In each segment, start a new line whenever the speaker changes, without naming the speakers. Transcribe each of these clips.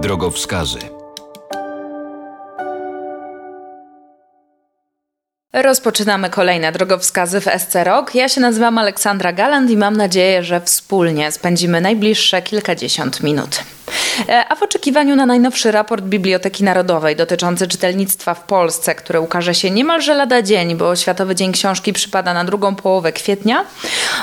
Drogowskazy.
Rozpoczynamy kolejne drogowskazy w SC Rok. Ja się nazywam Aleksandra Galant i mam nadzieję, że wspólnie spędzimy najbliższe kilkadziesiąt minut. E, a w oczekiwaniu na najnowszy raport Biblioteki Narodowej dotyczący czytelnictwa w Polsce, który ukaże się niemalże lada dzień, bo Światowy Dzień Książki przypada na drugą połowę kwietnia,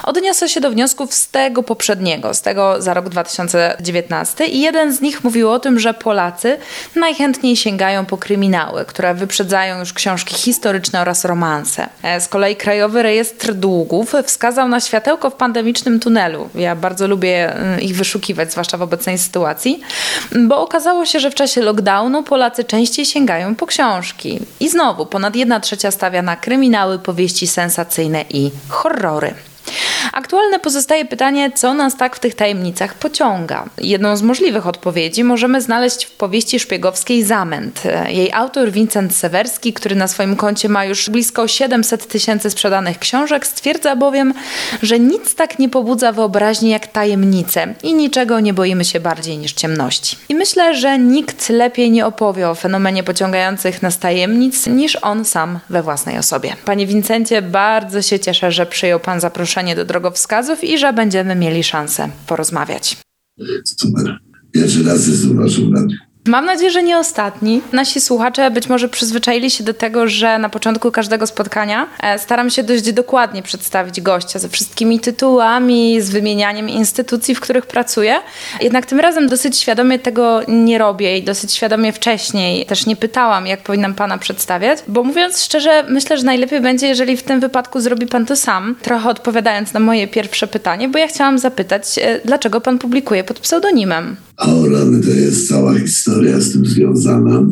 odniosę się do wniosków z tego poprzedniego, z tego za rok 2019 i jeden z nich mówił o tym, że Polacy najchętniej sięgają po kryminały, które wyprzedzają już książki historyczne oraz romanse. E, z kolei Krajowy Rejestr Długów wskazał na światełko w pandemicznym tunelu. Ja bardzo lubię mm, ich wyszukiwać, zwłaszcza w obecnej sytuacji bo okazało się, że w czasie lockdownu Polacy częściej sięgają po książki. I znowu ponad 1 trzecia stawia na kryminały, powieści sensacyjne i horrory. Aktualne pozostaje pytanie, co nas tak w tych tajemnicach pociąga. Jedną z możliwych odpowiedzi możemy znaleźć w powieści szpiegowskiej Zamęt. Jej autor Vincent Sewerski, który na swoim koncie ma już blisko 700 tysięcy sprzedanych książek, stwierdza bowiem, że nic tak nie pobudza wyobraźni jak tajemnice i niczego nie boimy się bardziej niż ciemności. I myślę, że nikt lepiej nie opowie o fenomenie pociągających nas tajemnic niż on sam we własnej osobie. Panie Vincencie, bardzo się cieszę, że przyjął Pan zaproszenie do drogowskazów i że będziemy mieli szansę porozmawiać.
Super. Pierwszy raz jestem w radiu.
Mam nadzieję, że nie ostatni. Nasi słuchacze być może przyzwyczaili się do tego, że na początku każdego spotkania e, staram się dość dokładnie przedstawić gościa ze wszystkimi tytułami, z wymienianiem instytucji, w których pracuję. Jednak tym razem dosyć świadomie tego nie robię i dosyć świadomie wcześniej też nie pytałam, jak powinnam pana przedstawiać, bo mówiąc szczerze, myślę, że najlepiej będzie, jeżeli w tym wypadku zrobi pan to sam, trochę odpowiadając na moje pierwsze pytanie, bo ja chciałam zapytać, e, dlaczego pan publikuje pod pseudonimem?
A o rany to jest cała historia z tym związana.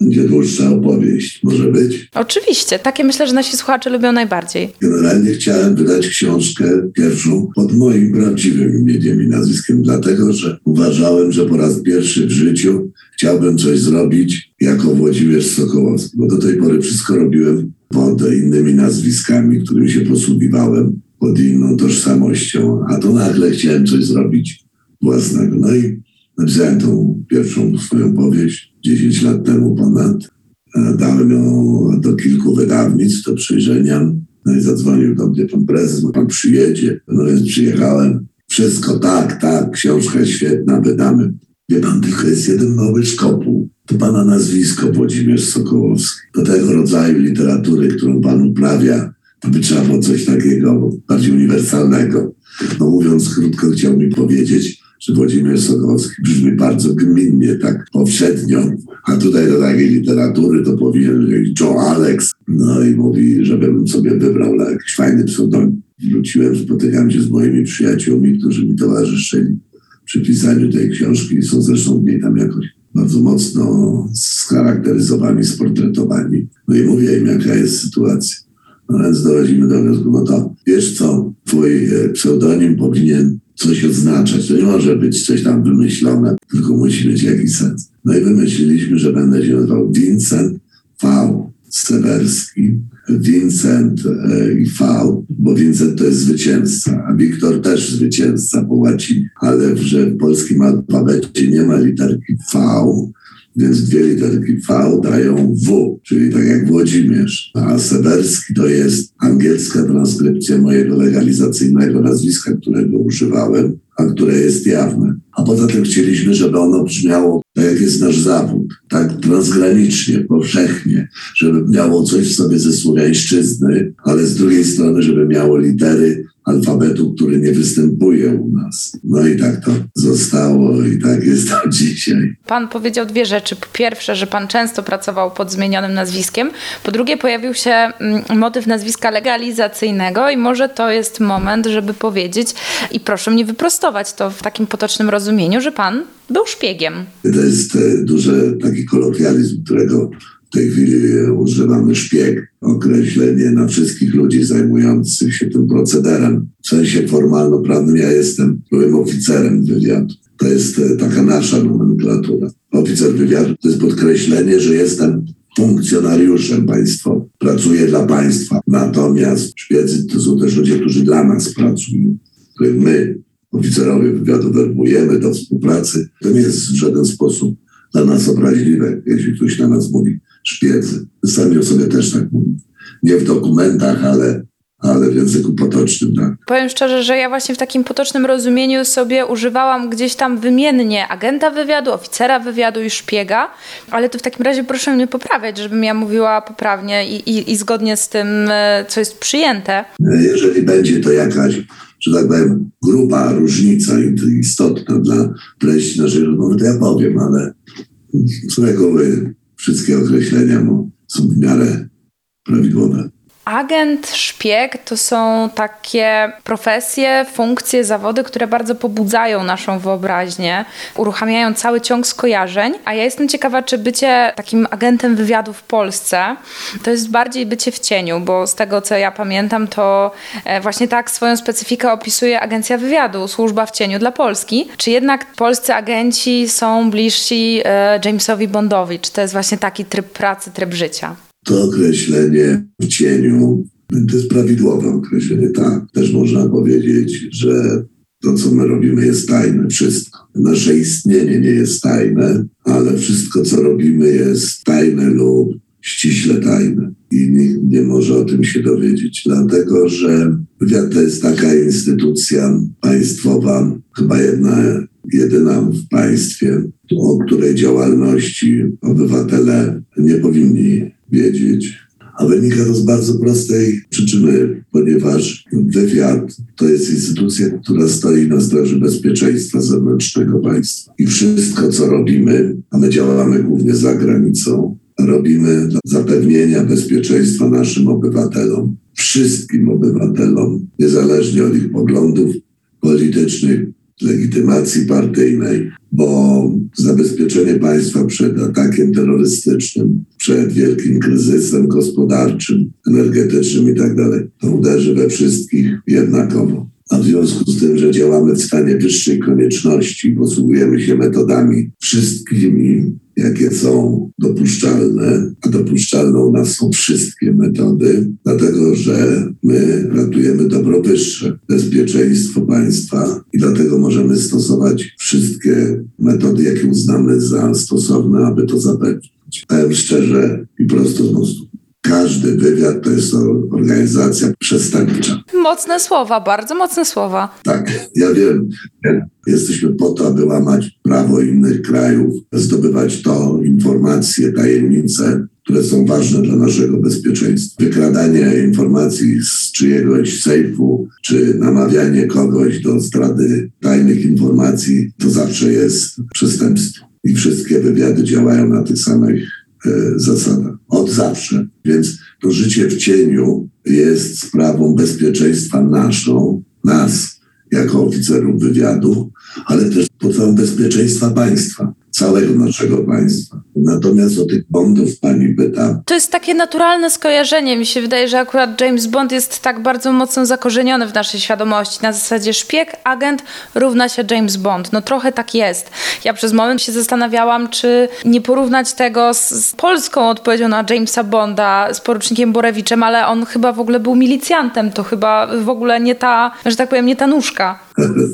Będzie dłuższa opowieść, może być?
Oczywiście, takie myślę, że nasi słuchacze lubią najbardziej.
Generalnie chciałem wydać książkę pierwszą pod moim prawdziwym imieniem i nazwiskiem, dlatego że uważałem, że po raz pierwszy w życiu chciałbym coś zrobić jako Włodzimierz Sokołowski, bo do tej pory wszystko robiłem pod innymi nazwiskami, którymi się posługiwałem, pod inną tożsamością, a to nagle chciałem coś zrobić własnego. No i Napisałem tą pierwszą swoją powieść 10 lat temu ponad. E, dałem ją do kilku wydawnictw do przejrzenia. No i zadzwonił do mnie pan prezes, bo pan przyjedzie. No więc przyjechałem. Wszystko tak, tak, książka świetna, wydamy. Wie pan, tylko jest jeden mały szkopuł. To pana nazwisko Włodzimierz Sokołowski. Do tego rodzaju literatury, którą pan uprawia, to by trzeba było coś takiego bardziej uniwersalnego. No mówiąc krótko, chciał mi powiedzieć, że Włodzimierz Sokołowski brzmi bardzo gminnie, tak powszednio, a tutaj do takiej literatury to powinien być Joe Alex. No i mówi, żebym sobie wybrał jakiś fajny pseudonim. Wróciłem, spotykałem się z moimi przyjaciółmi, którzy mi towarzyszyli przy pisaniu tej książki i są zresztą w niej tam jakoś bardzo mocno scharakteryzowani, sportretowani. No i mówię im, jaka jest sytuacja. No więc dochodzimy do wniosku, no to wiesz co, twój e, pseudonim powinien coś oznaczać. To nie może być coś tam wymyślone, tylko musi mieć jakiś sens. No i wymyśliliśmy, że będę się nazywał Vincent V. Sewerski. Vincent e, i V, bo Vincent to jest zwycięzca, a Wiktor też zwycięzca po łacinie, ale że w polskim alfabecie nie ma literki V, więc dwie literki V dają W, czyli tak jak Włodzimierz. A Sewerski to jest angielska transkrypcja mojego legalizacyjnego nazwiska, którego używałem, a które jest jawne. A poza tym chcieliśmy, żeby ono brzmiało tak, jak jest nasz zawód, tak transgranicznie, powszechnie, żeby miało coś w sobie ze słowiańszczyzny, ale z drugiej strony, żeby miało litery alfabetu, który nie występuje u nas. No i tak to zostało i tak jest to dzisiaj.
Pan powiedział dwie rzeczy. Po pierwsze, że pan często pracował pod zmienionym nazwiskiem. Po drugie, pojawił się mm, motyw nazwiska legalizacyjnego i może to jest moment, żeby powiedzieć i proszę mnie wyprostować to w takim potocznym rozumieniu, że pan był szpiegiem.
To jest e, duży taki kolokwializm, którego w tej chwili używamy szpieg, określenie na wszystkich ludzi zajmujących się tym procederem. W sensie formalno-prawnym ja jestem, byłem oficerem wywiadu. To jest e, taka nasza nomenklatura. Oficer wywiadu to jest podkreślenie, że jestem funkcjonariuszem państwowym. Pracuję dla państwa. Natomiast szpiecy to są też ludzie, którzy dla nas pracują, których my, oficerowie wywiadu, werbujemy do współpracy. To nie jest w żaden sposób dla nas obraźliwe, jeśli ktoś na nas mówi szpiecy. Sami o sobie też tak mówią. Nie w dokumentach, ale, ale w języku potocznym. Tak.
Powiem szczerze, że ja właśnie w takim potocznym rozumieniu sobie używałam gdzieś tam wymiennie agenta wywiadu, oficera wywiadu i szpiega, ale to w takim razie proszę mnie poprawiać, żebym ja mówiła poprawnie i, i, i zgodnie z tym, e, co jest przyjęte.
Jeżeli będzie to jakaś że tak powiem, gruba różnica istotna dla treści naszej rozmowy, to ja powiem, ale z reguły wszystkie określenia są w miarę prawidłowe.
Agent, szpieg to są takie profesje, funkcje, zawody, które bardzo pobudzają naszą wyobraźnię, uruchamiają cały ciąg skojarzeń. A ja jestem ciekawa, czy bycie takim agentem wywiadu w Polsce to jest bardziej bycie w cieniu, bo z tego co ja pamiętam, to e, właśnie tak swoją specyfikę opisuje Agencja Wywiadu, służba w cieniu dla Polski. Czy jednak polscy agenci są bliżsi e, Jamesowi Bondowi? Czy to jest właśnie taki tryb pracy, tryb życia?
To określenie w cieniu to jest prawidłowe określenie, tak. Też można powiedzieć, że to, co my robimy, jest tajne. Wszystko. Nasze istnienie nie jest tajne, ale wszystko, co robimy, jest tajne lub ściśle tajne. I nikt nie może o tym się dowiedzieć, dlatego że wywiad to jest taka instytucja państwowa, chyba jedna, jedyna w państwie, o której działalności obywatele nie powinni wiedzieć. A wynika to z bardzo prostej przyczyny, ponieważ wywiad to jest instytucja, która stoi na straży bezpieczeństwa zewnętrznego państwa. I wszystko, co robimy, a my działamy głównie za granicą, robimy dla zapewnienia bezpieczeństwa naszym obywatelom, wszystkim obywatelom, niezależnie od ich poglądów politycznych, legitymacji partyjnej, bo zabezpieczenie państwa przed atakiem terrorystycznym, przed wielkim kryzysem gospodarczym, energetycznym itd., tak to uderzy we wszystkich jednakowo. A w związku z tym, że działamy w stanie wyższej konieczności, posługujemy się metodami wszystkimi, jakie są dopuszczalne, a dopuszczalne u nas są wszystkie metody, dlatego że my ratujemy dobro wyższe, bezpieczeństwo państwa i dlatego możemy stosować wszystkie metody, jakie uznamy za stosowne, aby to zapewnić. Powiem szczerze i prosto z mostu każdy wywiad to jest organizacja przestępcza.
Mocne słowa, bardzo mocne słowa.
Tak, ja wiem. Jesteśmy po to, aby łamać prawo innych krajów, zdobywać to informacje, tajemnice, które są ważne dla naszego bezpieczeństwa. Wykradanie informacji z czyjegoś sejfu, czy namawianie kogoś do zdrady tajnych informacji, to zawsze jest przestępstwo. I wszystkie wywiady działają na tych samych e, zasadach. Od zawsze. Więc to życie w cieniu jest sprawą bezpieczeństwa naszą, nas jako oficerów wywiadu, ale też podstawą bezpieczeństwa państwa całego naszego państwa. Natomiast o tych Bondów pani pyta.
To jest takie naturalne skojarzenie. Mi się wydaje, że akurat James Bond jest tak bardzo mocno zakorzeniony w naszej świadomości. Na zasadzie szpieg, agent równa się James Bond. No trochę tak jest. Ja przez moment się zastanawiałam, czy nie porównać tego z, z polską odpowiedzią na Jamesa Bonda, z porucznikiem Borewiczem, ale on chyba w ogóle był milicjantem. To chyba w ogóle nie ta, że tak powiem, nie ta nóżka.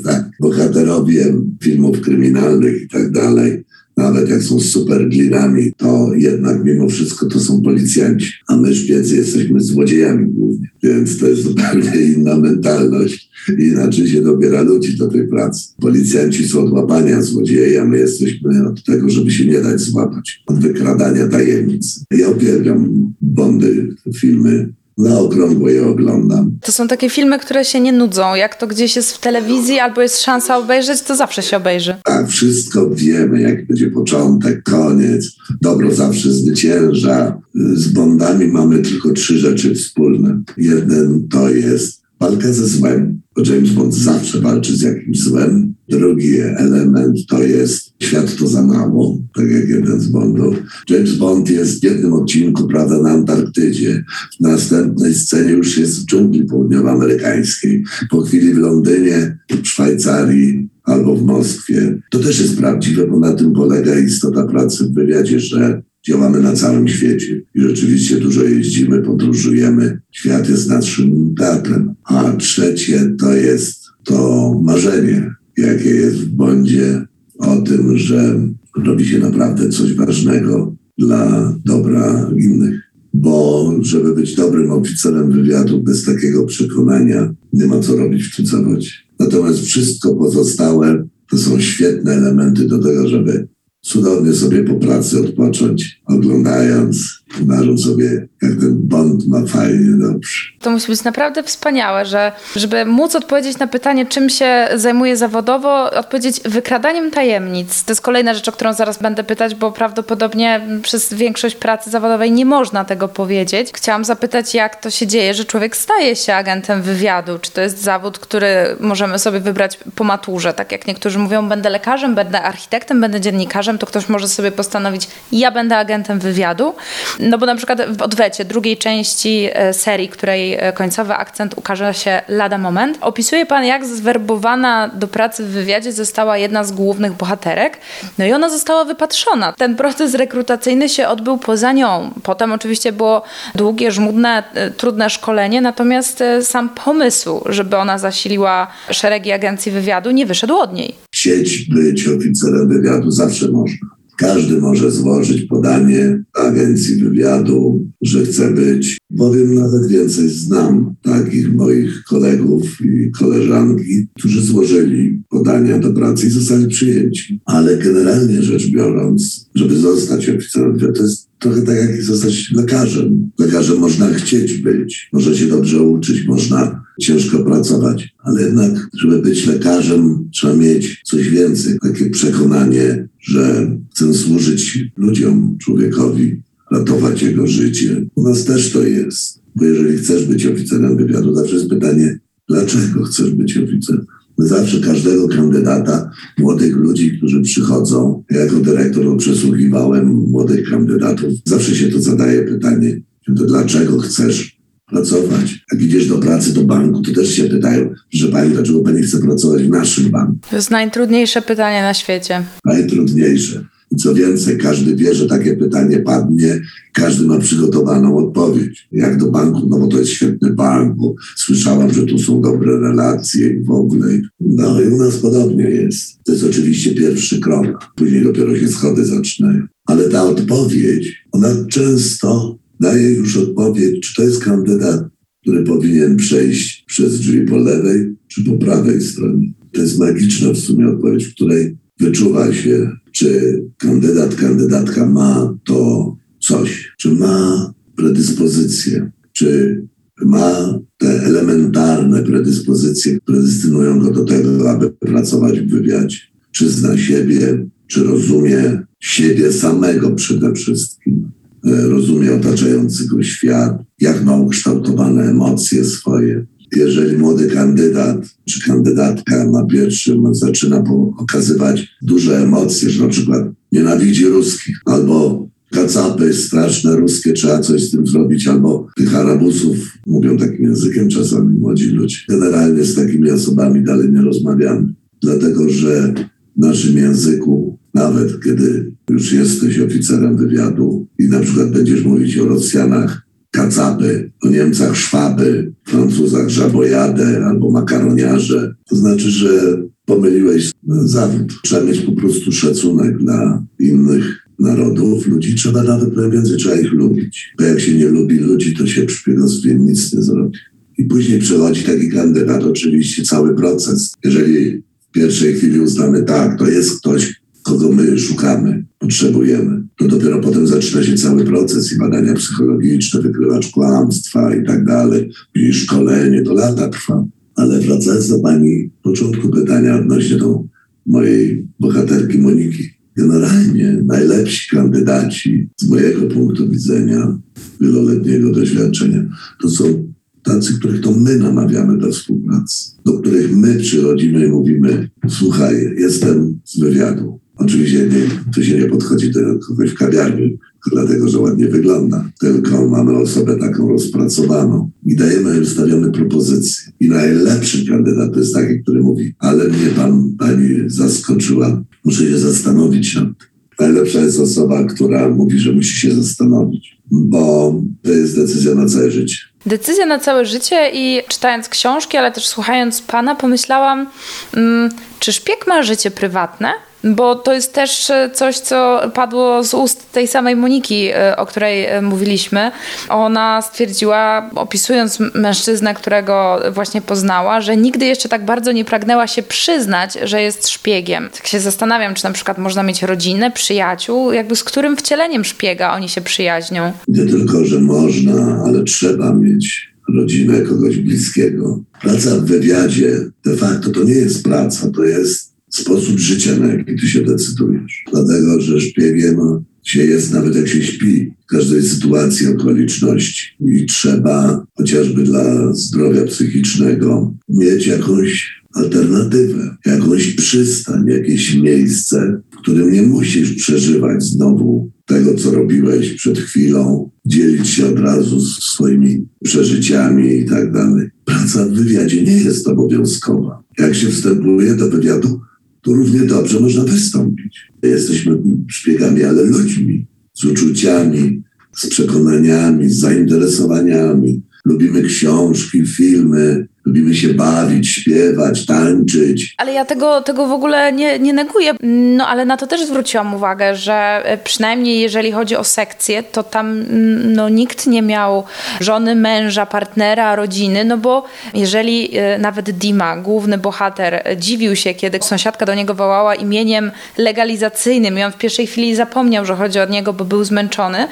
Tak, bohaterowie filmów kryminalnych i tak dalej nawet jak są super glinami, to jednak mimo wszystko to są policjanci, a my szpiecy jesteśmy złodziejami głównie. Więc to jest zupełnie inna mentalność. Inaczej się dobiera ludzi do tej pracy. Policjanci są od łapania złodziei, a my jesteśmy od tego, żeby się nie dać złapać. Od wykradania tajemnic. Ja uwielbiam Bondy, filmy na okrągło je oglądam.
To są takie filmy, które się nie nudzą. Jak to gdzieś jest w telewizji albo jest szansa obejrzeć, to zawsze się obejrzy.
Tak, wszystko wiemy, jak będzie początek, koniec. Dobro zawsze zwycięża. Z Bondami mamy tylko trzy rzeczy wspólne. Jeden to jest walka ze złem, James Bond zawsze walczy z jakimś złem. Drugi element to jest świat to za mało, tak jak jeden z Bondów. James Bond jest w jednym odcinku, prawda, na Antarktydzie. W następnej scenie już jest w dżungli południowoamerykańskiej. Po chwili w Londynie, w Szwajcarii albo w Moskwie. To też jest prawdziwe, bo na tym polega istota pracy w wywiadzie, że działamy na całym świecie i rzeczywiście dużo jeździmy, podróżujemy. Świat jest naszym teatrem. A trzecie to jest to marzenie, jakie jest w Bondzie o tym, że robi się naprawdę coś ważnego dla dobra innych. Bo żeby być dobrym oficerem wywiadu bez takiego przekonania, nie ma co robić w tym zawodzie. Natomiast wszystko pozostałe to są świetne elementy do tego, żeby cudownie sobie po pracy odpocząć, oglądając, marząc sobie, jak ten Bond ma fajnie, dobrze.
To musi być naprawdę wspaniałe, że żeby móc odpowiedzieć na pytanie, czym się zajmuje zawodowo, odpowiedzieć wykradaniem tajemnic. To jest kolejna rzecz, o którą zaraz będę pytać, bo prawdopodobnie przez większość pracy zawodowej nie można tego powiedzieć. Chciałam zapytać, jak to się dzieje, że człowiek staje się agentem wywiadu? Czy to jest zawód, który możemy sobie wybrać po maturze? Tak jak niektórzy mówią, będę lekarzem, będę architektem, będę dziennikarzem, to ktoś może sobie postanowić, ja będę agentem wywiadu. No bo na przykład w odwecie drugiej części e, serii, której e, końcowy akcent ukaże się lada moment, opisuje pan, jak zwerbowana do pracy w wywiadzie została jedna z głównych bohaterek. No i ona została wypatrzona. Ten proces rekrutacyjny się odbył poza nią. Potem oczywiście było długie, żmudne, e, trudne szkolenie, natomiast sam pomysł, żeby ona zasiliła szeregi agencji wywiadu, nie wyszedł od niej.
Chcieć być oficerem wywiadu zawsze można. Każdy może złożyć podanie agencji wywiadu, że chce być. Powiem nawet więcej, znam takich moich kolegów i koleżanki, którzy złożyli podania do pracy i zostali przyjęci. Ale generalnie rzecz biorąc, żeby zostać oficerem to jest trochę tak jak zostać lekarzem. Lekarzem można chcieć być, można się dobrze uczyć, można ciężko pracować, ale jednak, żeby być lekarzem, trzeba mieć coś więcej, takie przekonanie, że chcę służyć ludziom, człowiekowi, ratować jego życie. U nas też to jest, bo jeżeli chcesz być oficerem wywiadu, zawsze jest pytanie, dlaczego chcesz być oficerem? My zawsze każdego kandydata, młodych ludzi, którzy przychodzą, ja jako dyrektor przesłuchiwałem młodych kandydatów, zawsze się to zadaje pytanie, to dlaczego chcesz pracować. Jak idziesz do pracy do banku, to też się pytają, że pani, dlaczego pani chce pracować w naszym banku?
To jest najtrudniejsze pytanie na świecie.
Najtrudniejsze. I co więcej, każdy wie, że takie pytanie padnie, każdy ma przygotowaną odpowiedź. Jak do banku, no bo to jest świetny bank, bo słyszałam, że tu są dobre relacje i w ogóle. No i u nas podobnie jest. To jest oczywiście pierwszy krok, później dopiero się schody zaczynają. Ale ta odpowiedź, ona często daje już odpowiedź, czy to jest kandydat, który powinien przejść przez drzwi po lewej, czy po prawej stronie. To jest magiczna w sumie odpowiedź, w której wyczuwa się, czy kandydat, kandydatka ma to coś, czy ma predyspozycje, czy ma te elementarne predyspozycje, które destynują go do tego, aby pracować w wywiadzie. Czy zna siebie, czy rozumie siebie samego przede wszystkim, e, rozumie otaczający go świat, jak ma ukształtowane emocje swoje, jeżeli młody kandydat czy kandydatka na pierwszym zaczyna okazywać duże emocje, że na przykład nienawidzi ruskich albo kacapy straszne ruskie, trzeba coś z tym zrobić, albo tych arabusów, mówią takim językiem czasami młodzi ludzie. Generalnie z takimi osobami dalej nie rozmawiamy, dlatego że w naszym języku, nawet kiedy już jesteś oficerem wywiadu i na przykład będziesz mówić o Rosjanach, kacapy, o Niemcach szwaby, Francuzach żabojadę albo makaroniarze. To znaczy, że pomyliłeś zawód. Trzeba mieć po prostu szacunek dla innych narodów, ludzi. Trzeba nawet najwięcej, trzeba ich lubić. Bo jak się nie lubi ludzi, to się przy nic nie zrobi. I później przechodzi taki kandydat, oczywiście cały proces. Jeżeli w pierwszej chwili uznamy, tak, to jest ktoś, kogo my szukamy, potrzebujemy, to dopiero potem zaczyna się cały proces i badania psychologiczne, wykrywacz kłamstwa i tak dalej, i szkolenie, to lata trwa. Ale wracając do Pani początku pytania odnośnie do mojej bohaterki Moniki. Generalnie najlepsi kandydaci z mojego punktu widzenia, wieloletniego doświadczenia, to są tacy, których to my namawiamy do współpracy, do których my przychodzimy i mówimy, słuchaj, jestem z wywiadu. Oczywiście nie, tu się nie podchodzi do kogoś w kawiarni, dlatego, że ładnie wygląda, tylko mamy osobę taką rozpracowaną i dajemy, stawiamy propozycje. I najlepszy kandydat to jest taki, który mówi, ale mnie pan, pani zaskoczyła, muszę się zastanowić nad tym. Najlepsza jest osoba, która mówi, że musi się zastanowić, bo to jest decyzja na całe życie.
Decyzja na całe życie i czytając książki, ale też słuchając pana, pomyślałam, mm, czy szpieg ma życie prywatne? Bo to jest też e, coś, co padło z ust tej samej Moniki, e, o której e, mówiliśmy. Ona stwierdziła, opisując mężczyznę, którego właśnie poznała, że nigdy jeszcze tak bardzo nie pragnęła się przyznać, że jest szpiegiem. Tak się zastanawiam, czy na przykład można mieć rodzinę, przyjaciół, jakby z którym wcieleniem szpiega oni się przyjaźnią.
Nie tylko, że można, ale trzeba mieć rodzinę, kogoś bliskiego. Praca w wywiadzie de facto to nie jest praca, to jest sposób życia, na jaki ty się decydujesz. Dlatego, że szpiegiem się jest nawet jak się śpi w każdej sytuacji, okoliczności. I trzeba chociażby dla zdrowia psychicznego mieć jakąś alternatywę, jakąś przystań, jakieś miejsce, w którym nie musisz przeżywać znowu tego, co robiłeś przed chwilą, dzielić się od razu swoimi przeżyciami i tak dalej. Praca w wywiadzie nie jest obowiązkowa. Jak się wstępuje do wywiadu, to równie dobrze można wystąpić. Jesteśmy szpiegami, ale ludźmi, z uczuciami, z przekonaniami, z zainteresowaniami. Lubimy książki, filmy, Lubimy się bawić, śpiewać, tańczyć.
Ale ja tego, tego w ogóle nie, nie neguję. No ale na to też zwróciłam uwagę, że e, przynajmniej jeżeli chodzi o sekcję, to tam mm, no, nikt nie miał żony, męża, partnera, rodziny, no bo jeżeli e, nawet Dima, główny bohater, dziwił się, kiedy sąsiadka do niego wołała imieniem legalizacyjnym i on w pierwszej chwili zapomniał, że chodzi o niego, bo był zmęczony,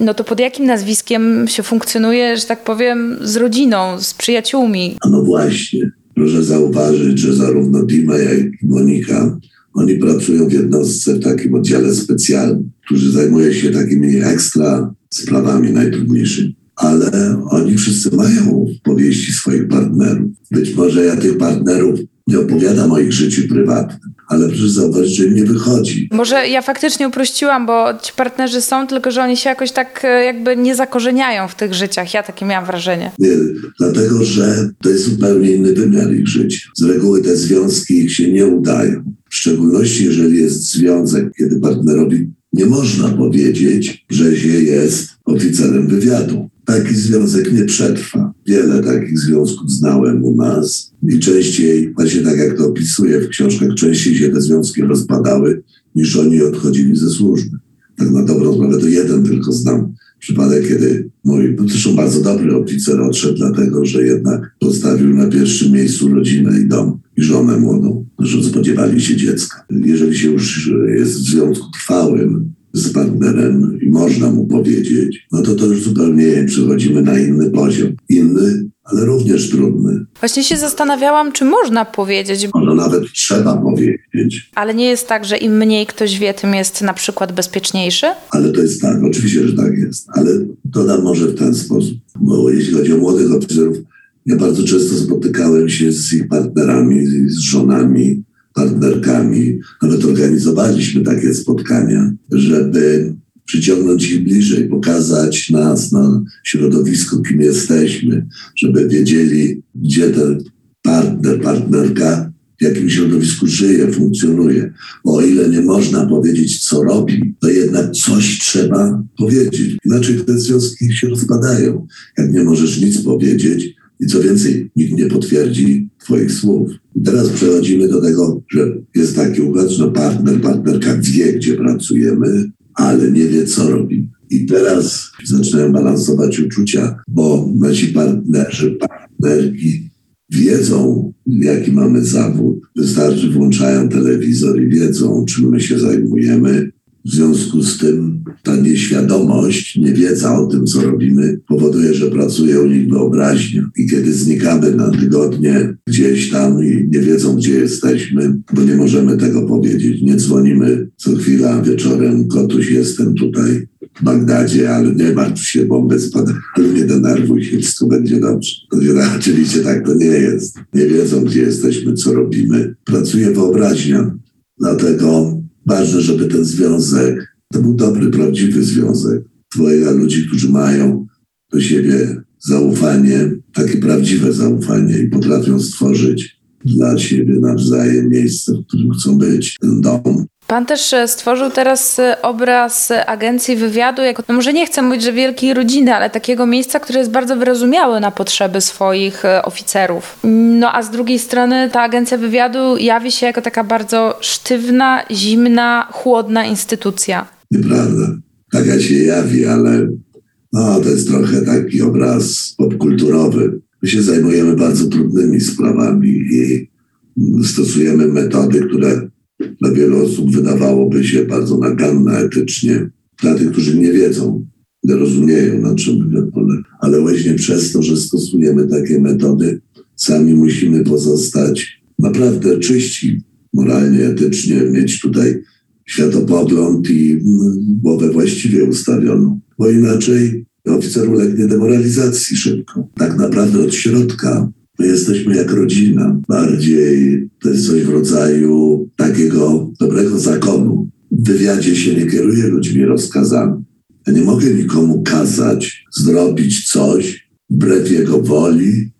no to pod jakim nazwiskiem się funkcjonuje, że tak powiem, z rodziną, z przyjaciółmi?
No właśnie, proszę zauważyć, że zarówno Dima, jak i Monika, oni pracują w jednostce w takim oddziale specjalnym, który zajmuje się takimi ekstra sprawami najtrudniejszymi. Ale oni wszyscy mają powieści swoich partnerów. Być może ja tych partnerów nie opowiadam o ich życiu prywatnym, ale proszę zauważyć, że im nie wychodzi.
Może ja faktycznie uprościłam, bo ci partnerzy są, tylko że oni się jakoś tak e, jakby nie zakorzeniają w tych życiach. Ja takie miałam wrażenie.
Nie, dlatego, że to jest zupełnie inny wymiar ich życia. Z reguły te związki ich się nie udają. W szczególności, jeżeli jest związek, kiedy partnerowi nie można powiedzieć, że się jest oficerem wywiadu. Taki związek nie przetrwa. Wiele takich związków znałem u nas i częściej, właśnie tak jak to opisuję w książkach, częściej się te związki rozpadały, niż oni odchodzili ze służby. Tak na dobrą sprawę to jeden tylko znam przypadek, kiedy mój, no zresztą bardzo dobry oficer odszedł, dlatego że jednak postawił na pierwszym miejscu rodzinę i dom i żonę młodą, że spodziewali się dziecka. Jeżeli się już jest w związku trwałym, z partnerem i można mu powiedzieć, no to to już zupełnie przechodzimy na inny poziom. Inny, ale również trudny.
Właśnie się zastanawiałam, czy można powiedzieć.
No nawet trzeba powiedzieć.
Ale nie jest tak, że im mniej ktoś wie, tym jest na przykład bezpieczniejszy?
Ale to jest tak, oczywiście, że tak jest. Ale dodam może w ten sposób, bo jeśli chodzi o młodych oficerów, ja bardzo często spotykałem się z ich partnerami, z żonami, partnerkami. Nawet organizowaliśmy takie spotkania, żeby przyciągnąć ich bliżej, pokazać nas na środowisku, kim jesteśmy, żeby wiedzieli, gdzie ten partner, partnerka w jakim środowisku żyje, funkcjonuje. Bo o ile nie można powiedzieć, co robi, to jednak coś trzeba powiedzieć. Inaczej te związki się rozpadają. Jak nie możesz nic powiedzieć, I co więcej, nikt nie potwierdzi Twoich słów. I teraz przechodzimy do tego, że jest taki układ, że partner, partnerka wie, gdzie pracujemy, ale nie wie, co robi. I teraz zaczynają balansować uczucia, bo nasi partnerzy, partnerki wiedzą, jaki mamy zawód. Wystarczy, włączają telewizor i wiedzą, czym my się zajmujemy. W związku z tym ta nieświadomość, niewiedza o tym, co robimy, powoduje, że pracuje u nich wyobraźnia. I kiedy znikamy na tygodnie gdzieś tam i nie wiedzą, gdzie jesteśmy, bo nie możemy tego powiedzieć, nie dzwonimy co chwila wieczorem, kotuś, jestem tutaj w Bagdadzie, ale nie martw się, bomby spadają, nie denerwuj się, wszystko będzie dobrze. Oczywiście tak to nie jest. Nie wiedzą, gdzie jesteśmy, co robimy. Pracuje wyobraźnia. Dlatego ważne, żeby ten związek, to był dobry, prawdziwy związek. Dwojga ludzi, którzy mają do siebie zaufanie, takie prawdziwe zaufanie i potrafią stworzyć dla siebie nawzajem miejsce, w którym chcą być, ten dom.
Pan też e, stworzył teraz e, obraz agencji wywiadu, jako, no może nie chcę mówić, że wielkiej rodziny, ale takiego miejsca, które jest bardzo wyrozumiałe na potrzeby swoich e, oficerów. No a z drugiej strony ta agencja wywiadu jawi się jako taka bardzo sztywna, zimna, chłodna instytucja.
Nieprawda. Taka się jawi, ale no, to jest trochę taki obraz popkulturowy. My się zajmujemy bardzo trudnymi sprawami i stosujemy metody, które dla wielu osób wydawałoby się bardzo naganne etycznie. Dla tych, którzy nie wiedzą, nie rozumieją, na czym wywiad polega. Ale właśnie przez to, że stosujemy takie metody, sami musimy pozostać naprawdę czyści, moralnie, etycznie, mieć tutaj światopogląd i głowę właściwie ustawioną. Bo inaczej oficer ulegnie demoralizacji szybko. Tak naprawdę od środka My jesteśmy jak rodzina. Bardziej to jest coś w rodzaju takiego dobrego zakonu. W wywiadzie się nie kieruje ludźmi rozkazami. Ja nie mogę nikomu kazać zrobić coś wbrew jego woli,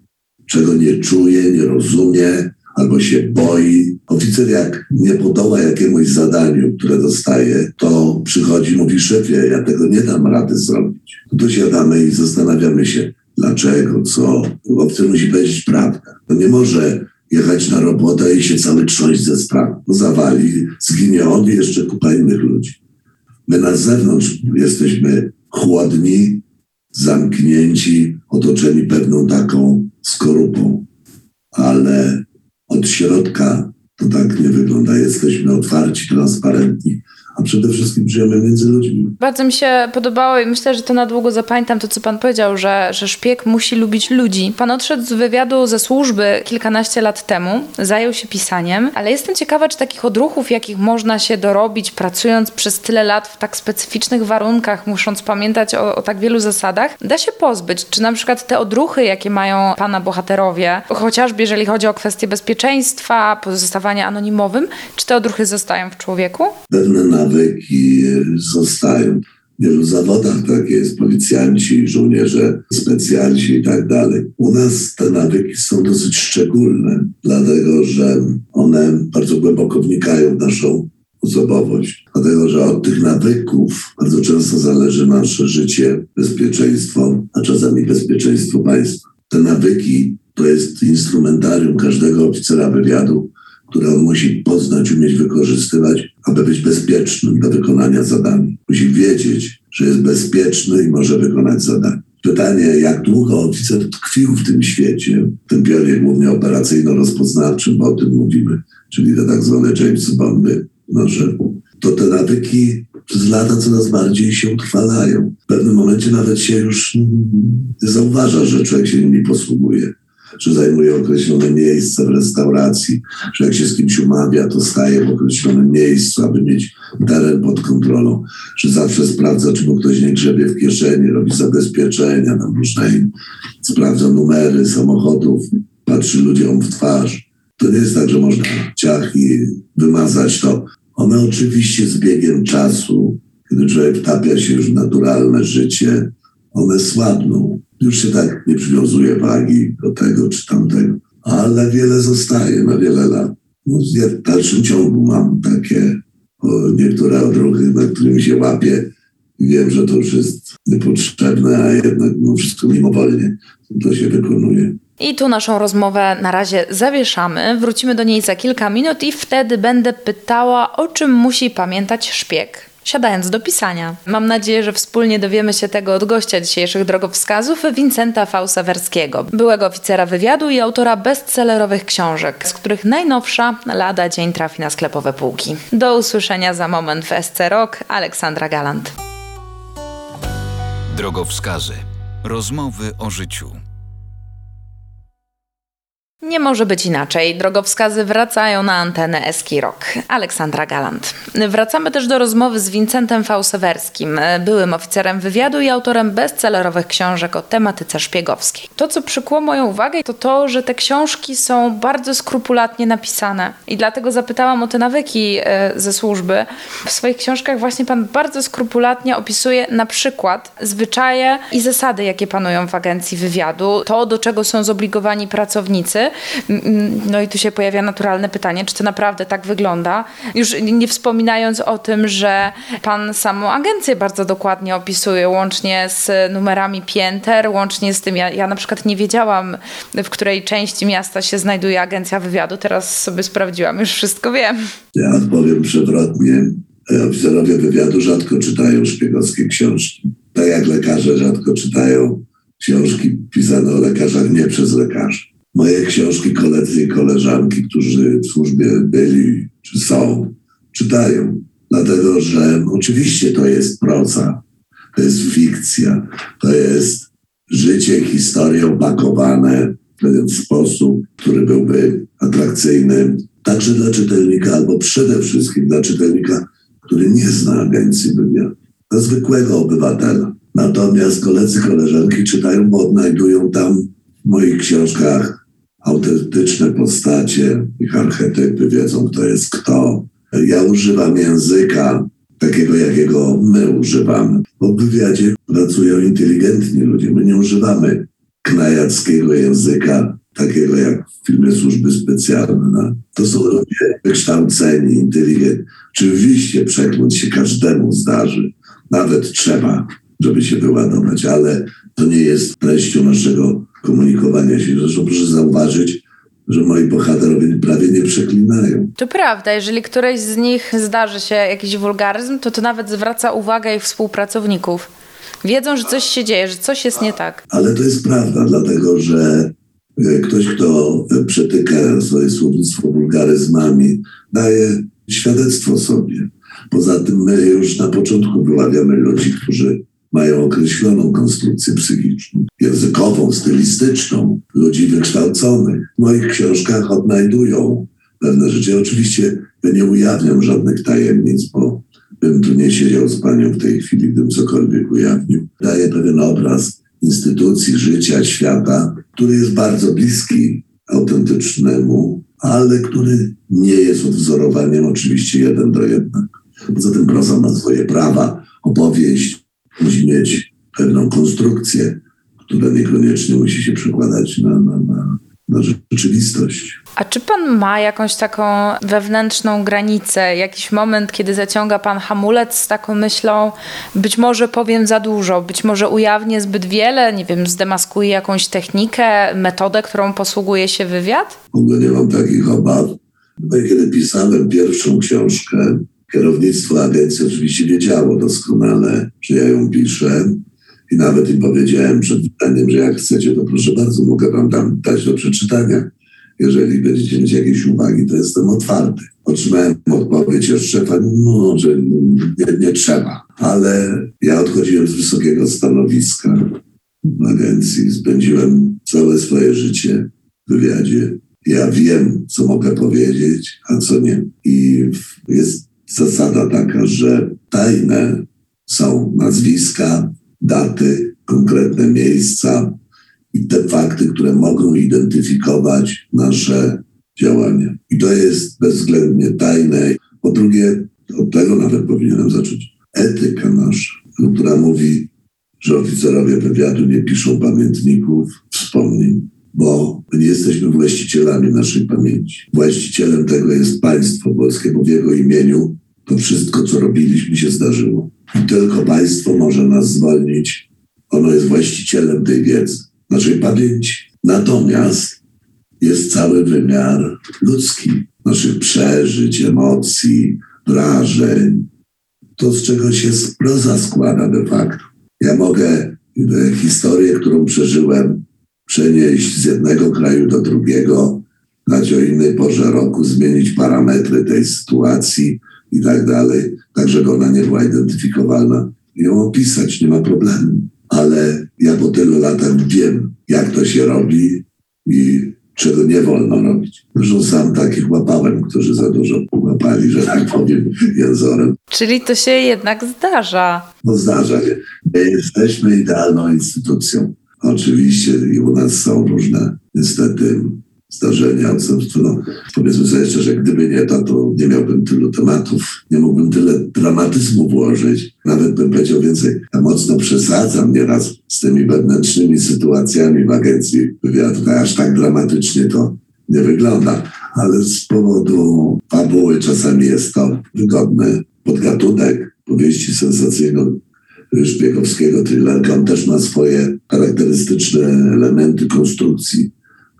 czego nie czuje, nie rozumie albo się boi. Oficer jak nie podoła jakiemuś zadaniu, które dostaje, to przychodzi, mówi szefie, ja tego nie dam rady zrobić. Siadamy i zastanawiamy się, Dlaczego? Co? Obcy musi powiedzieć prawdę. To nie może jechać na robotę i się cały trząść ze strachu. No zawali, zginie on i jeszcze kupa innych ludzi. My na zewnątrz jesteśmy chłodni, zamknięci, otoczeni pewną taką skorupą, ale od środka to tak nie wygląda. Jesteśmy otwarci, transparentni, a przede wszystkim żyjemy między ludźmi.
Bardzo mi się podobało i myślę, że to na długo zapamiętam to, co pan powiedział, że, że szpieg musi lubić ludzi. Pan odszedł z wywiadu ze służby kilkanaście lat temu, zajął się pisaniem, ale jestem ciekawa, czy takich odruchów, jakich można się dorobić, pracując przez tyle lat w tak specyficznych warunkach, musząc pamiętać o, o tak wielu zasadach, da się pozbyć. Czy na przykład te odruchy, jakie mają pana bohaterowie, chociażby jeżeli chodzi o kwestie bezpieczeństwa, pozostawania anonimowym, czy te odruchy zostają w człowieku?
Pewne nawyki zostają. W wielu zawodach tak jest, policjanci, żołnierze, specjalci i tak dalej. U nas te nawyki są dosyć szczególne, dlatego że one bardzo głęboko wnikają w naszą osobowość. Dlatego, że od tych nawyków bardzo często zależy nasze życie, bezpieczeństwo, a czasami bezpieczeństwo państwa. Te nawyki to jest instrumentarium każdego oficera wywiadu, które on musi poznać, umieć wykorzystywać, aby być bezpiecznym do wykonania zadań. Musi wiedzieć, że jest bezpieczny i może wykonać zadanie. Pytanie, jak długo oficer tkwił w tym świecie, w tym pionie głównie operacyjno-rozpoznawczym, bo o tym mówimy, czyli te tak zwane James Bondy, no, że to te nawyki przez lata coraz bardziej się utrwalają. W pewnym momencie nawet się już zauważa, że człowiek się nimi posługuje że zajmuje określone miejsce w restauracji, że jak się z kimś umawia, to staje w określonym miejscu, aby mieć teren pod kontrolą, że zawsze sprawdza, czy mu ktoś nie grzebie w kieszeni, robi zabezpieczenia na różne, sprawdza numery samochodów, patrzy ludziom w twarz. To nie jest tak, że można ciach i wymazać to. One oczywiście z biegiem czasu, kiedy człowiek wtapia się już w naturalne życie, one słabną już się tak nie przywiązuje wagi do tego czy tamtego, ale wiele zostaje na wiele lat. No, ja w dalszym ciągu mam takie o, niektóre odruchy, na którymi się łapię Wiem, że to już jest niepotrzebne, a jednak no, wszystko mimowolnie to się wykonuje.
I tu naszą rozmowę na razie zawieszamy. Wrócimy do niej za kilka minut i wtedy będę pytała, o czym musi pamiętać szpieg siadając do pisania. Mam nadzieję, że wspólnie dowiemy się tego od gościa dzisiejszych drogowskazów, Vincenta Fausawerskiego, byłego oficera wywiadu i autora bestsellerowych książek, z których najnowsza lada dzień trafi na sklepowe półki. Do usłyszenia za moment w SC Rock, Aleksandra Galant.
Drogowskazy. Rozmowy o życiu.
Nie może być inaczej. Drogowskazy wracają na antenę Eski Rock. Aleksandra Galant. Wracamy też do rozmowy z Wincentem Fausewerskim, byłym oficerem wywiadu i autorem bestsellerowych książek o tematyce szpiegowskiej. To, co przykuło moją uwagę, to to, że te książki są bardzo skrupulatnie napisane. I dlatego zapytałam o te nawyki e, ze służby. W swoich książkach właśnie pan bardzo skrupulatnie opisuje na przykład zwyczaje i zasady, jakie panują w agencji wywiadu, to, do czego są zobligowani pracownicy, no i tu się pojawia naturalne pytanie, czy to naprawdę tak wygląda? Już nie wspominając o tym, że pan samą agencję bardzo dokładnie opisuje, łącznie z numerami pięter, łącznie z tym, ja, ja na przykład nie wiedziałam, w której części miasta się znajduje agencja wywiadu, teraz sobie sprawdziłam, już wszystko wiem.
Ja odpowiem przewrotnie. Oficerowie wywiadu rzadko czytają szpiegowskie książki. Tak jak lekarze rzadko czytają książki pisane o lekarzach nie przez lekarzy moje książki koledzy i koleżanki, którzy w służbie byli czy są, czytają. Dlatego, że oczywiście to jest proza, to jest fikcja, to jest życie, historie opakowane w pewien sposób, który byłby atrakcyjny także dla czytelnika, albo przede wszystkim dla czytelnika, który nie zna agencji wywiadu, dla zwykłego obywatela. Natomiast koledzy, koleżanki czytają, bo odnajdują tam w moich książkach autentyczne postacie, ich archetypy wiedzą, kto jest kto. Ja używam języka takiego, jakiego my używamy. W wywiadzie pracują inteligentni ludzie. My nie używamy knajackiego języka, takiego jak w filmie Służby Specjalne. To są ludzie wykształceni, inteligentni. Oczywiście przekląć się każdemu zdarzy. Nawet trzeba, żeby się wyładować, ale to nie jest treścią naszego komunikowania się. Zresztą proszę zauważyć, że moi bohaterowie prawie nie przeklinają.
To prawda, jeżeli któreś z nich zdarzy się jakiś wulgaryzm, to to nawet zwraca uwagę ich współpracowników. Wiedzą, że coś się dzieje, że coś jest nie tak.
Ale to jest prawda, dlatego że e, ktoś, kto przetyka swoje słownictwo wulgaryzmami, daje świadectwo sobie. Poza tym my już na początku wyławiamy ludzi, którzy mają określoną konstrukcję psychiczną, językową, stylistyczną, ludzi wykształconych. W moich książkach odnajdują pewne rzeczy. oczywiście ja nie ujawniam żadnych tajemnic, bo bym tu nie siedział z panią w tej chwili, gdybym cokolwiek ujawnił. Daję pewien obraz instytucji, życia, świata, który jest bardzo bliski autentycznemu, ale który nie jest odwzorowaniem oczywiście jeden do jednego. Poza tym proza ma swoje prawa, opowieść musi mieć pewną konstrukcję, która niekoniecznie musi się przekładać na, na, na, na rzeczywistość.
A czy pan ma jakąś taką wewnętrzną granicę, jakiś moment, kiedy zaciąga pan hamulec z taką myślą, być może powiem za dużo, być może ujawnię zbyt wiele, nie wiem, zdemaskuję jakąś technikę, metodę, którą posługuje się wywiad?
W ogóle nie mam takich obaw. Kiedy pisałem pierwszą książkę, Kierownictwo agencji oczywiście wiedziało doskonale, że ja ją piszę i nawet im powiedziałem przed wydaniem, że jak chcecie, to proszę bardzo, mogę wam tam dać do przeczytania. Jeżeli będziecie mieć jakieś uwagi, to jestem otwarty. Otrzymałem odpowiedź od szefa, no, że nie, nie trzeba. Ale ja odchodziłem z wysokiego stanowiska w agencji. Spędziłem całe swoje życie w wywiadzie. Ja wiem, co mogę powiedzieć, a co nie. I jest zasada taka, że tajne są nazwiska, daty, konkretne miejsca i te fakty, które mogą identyfikować nasze działania. I to jest bezwzględnie tajne. Po drugie, od tego nawet powinienem zacząć. Etyka nasza, która mówi, że oficerowie wywiadu nie piszą pamiętników, wspomnień, bo nie jesteśmy właścicielami naszej pamięci. Właścicielem tego jest państwo polskie, bo w jego imieniu To wszystko, co robiliśmy, się zdarzyło. I tylko państwo może nas zwolnić. Ono jest właścicielem tej wiedzy, naszej pamięci. Natomiast jest cały wymiar ludzki, naszych przeżyć, emocji, wrażeń. To, z czego się proza składa de facto. Ja mogę historię, którą przeżyłem, przenieść z jednego kraju do drugiego, dać o innej porze roku, zmienić parametry tej sytuacji i tak dalej, tak żeby ona nie była identyfikowalna ją opisać, nie ma problemu. Ale ja po tylu latach wiem, jak to się robi i czego nie wolno robić. Zresztą sam takich łapałem, którzy za dużo łapali, że tak powiem, jęzorem.
Czyli to się jednak zdarza.
No zdarza się. My jesteśmy idealną instytucją. Oczywiście i u nas są różne, niestety, zdarzenia, odstępstwo. No, powiedzmy sobie szczerze, gdyby nie to, to nie miałbym tylu tematów, nie mógłbym tyle dramatyzmu włożyć. Nawet bym powiedział więcej, ja mocno przesadzam nieraz z tymi wewnętrznymi sytuacjami w agencji wywiadu. Aż tak dramatycznie to nie wygląda, ale z powodu fabuły czasami jest to wygodny podgatunek powieści sensacyjno szpiegowskiego thrillerka. On też ma swoje charakterystyczne elementy konstrukcji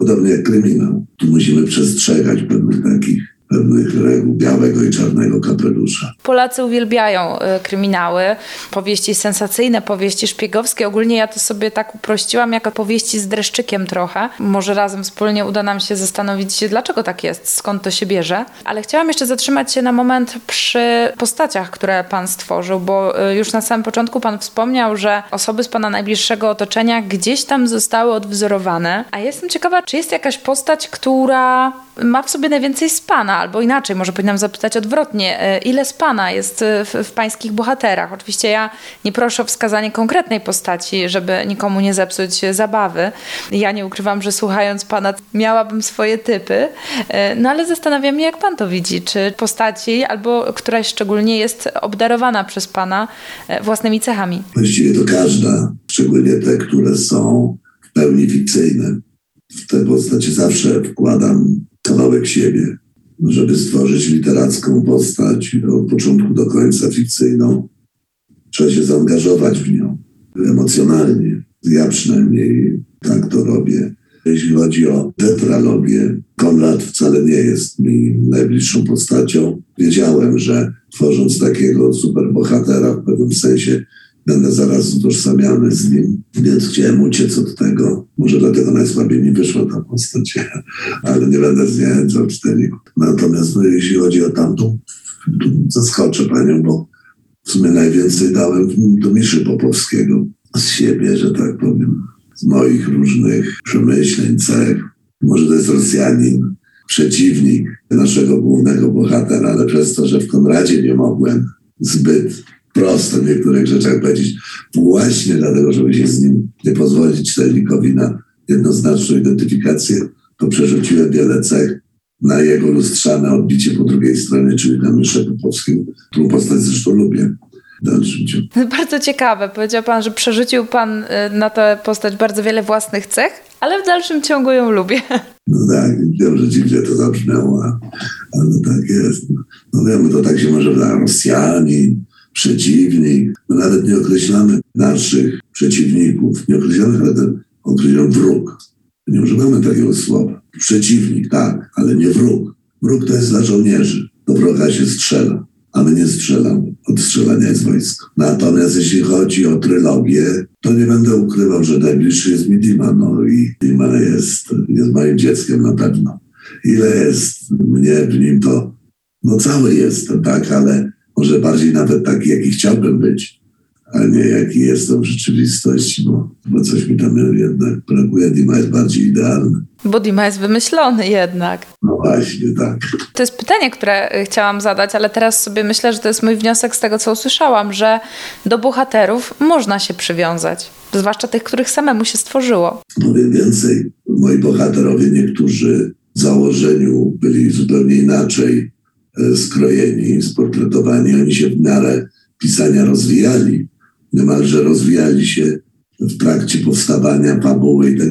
Podobnie jak kryminał. Tu musimy przestrzegać pewnych takich pewnych reguł białego i czarnego kapelusza.
Polacy uwielbiają y, kryminały, powieści sensacyjne, powieści szpiegowskie. Ogólnie ja to sobie tak uprościłam jako powieści z dreszczykiem trochę. Może razem wspólnie uda nam się zastanowić się, dlaczego tak jest, skąd to się bierze. Ale chciałam jeszcze zatrzymać się na moment przy postaciach, które pan stworzył, bo y, już na samym początku pan wspomniał, że osoby z pana najbliższego otoczenia gdzieś tam zostały odwzorowane. A jestem ciekawa, czy jest jakaś postać, która ma w sobie najwięcej z pana, albo inaczej, może powinnam zapytać odwrotnie, e, ile z pana jest e, w, w, pańskich bohaterach? Oczywiście ja nie proszę o wskazanie konkretnej postaci, żeby nikomu nie zepsuć zabawy. Ja nie ukrywam, że słuchając pana miałabym swoje typy, e, no ale zastanawiam się, jak pan to widzi, czy postaci, albo któraś szczególnie jest obdarowana przez pana własnymi cechami?
Właściwie to każda, szczególnie te, które są w pełni fikcyjne. W te postacie zawsze wkładam kawałek siebie, żeby stworzyć literacką postać od początku do końca fikcyjną. Trzeba się zaangażować w nią emocjonalnie. Ja przynajmniej tak to robię. Jeśli chodzi o tetralogię, Konrad wcale nie jest mi najbliższą postacią. Wiedziałem, że tworząc takiego superbohatera w pewnym sensie będę zaraz utożsamiany z nim, więc chciałem uciec od tego. Może dlatego najsłabiej mi wyszła ta postać, ale nie będę zniechęcał czytelników. Natomiast no, jeśli chodzi o tamtą, zaskoczę panią, bo w sumie najwięcej dałem do Miszy Popowskiego z siebie, że tak powiem, z moich różnych przemyśleń, cech. Może to jest Rosjanin, przeciwnik naszego głównego bohatera, ale przez to, że w Konradzie nie mogłem zbyt prosto w niektórych rzeczach powiedzieć. Właśnie dlatego, żeby się z nim nie pozwolić czytelnikowi na jednoznaczną identyfikację, to przerzuciłem wiele cech na jego lustrzane odbicie po drugiej stronie, czyli na Myszę Popowskim, którą postać zresztą lubię.
Bardzo ciekawe. Powiedział pan, że przerzucił pan y, na tę postać bardzo wiele własnych cech, ale w dalszym ciągu ją lubię.
No tak, wiem, że dziwnie to zabrzmiało, ale tak jest. No wiemy, to tak się może dla Rosjanin, przeciwnik. My nawet nie określamy naszych przeciwników, nie określamy, ale ten określamy wróg. Nie używamy takiego słowa. Przeciwnik, tak, ale nie wróg. Wróg to jest dla żołnierzy. Do wroga się strzela, a my nie strzelamy. Od strzelania jest wojsko. Natomiast jeśli chodzi o trylogię, to nie będę ukrywał, że najbliższy jest mi Dima. No i Dima jest, jest moim dzieckiem na pewno. Ile jest mnie w nim, to no cały jestem, tak, ale może bardziej nawet taki, jaki chciałbym być, a nie jaki jestem w rzeczywistości, bo, bo coś mi tam jednak brakuje. Dima jest bardziej idealny.
Bo Dima jest wymyślony jednak.
No właśnie, tak.
To jest pytanie, które chciałam zadać, ale teraz sobie myślę, że to jest mój wniosek z tego, co usłyszałam, że do bohaterów można się przywiązać. Zwłaszcza tych, których samemu się stworzyło.
Powiem więcej. Moi bohaterowie, niektórzy w założeniu byli zupełnie inaczej skrojeni, sportretowani, oni się w miarę pisania rozwijali, niemalże rozwijali się w trakcie powstawania fabuły i tak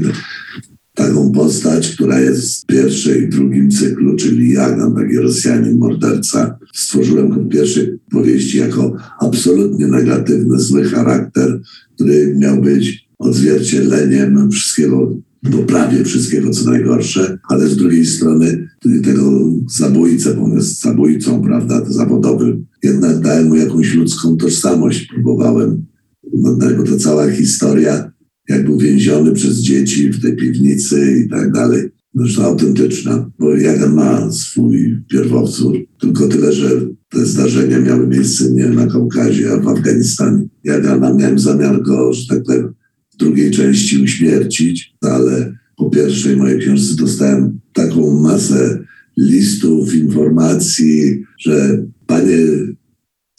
taką postać, która jest w pierwszej i drugim cyklu, czyli Jagan, taki Rosjanin, morderca. Stworzyłem go w pierwszej powieści jako absolutnie negatywny, zły charakter, który miał być odzwierciedleniem wszystkiego, bo prawie wszystkiego, co najgorsze, ale z drugiej strony tego zabójcę, bo on jest zabójcą, prawda, zawodowym, jednak dałem mu jakąś ludzką tożsamość, próbowałem, no, bo to cała historia jak był więziony przez dzieci w tej piwnicy i tak dalej. Zresztą autentyczna, bo Jagan ma swój pierwowzór, tylko tyle, że te zdarzenia miały miejsce nie na Kaukazie, a w Afganistanie. Jagana miałem zamiar go, że tak powiem, drugiej części uśmiercić, ale po pierwszej mojej książce dostałem taką masę listów, informacji, że panie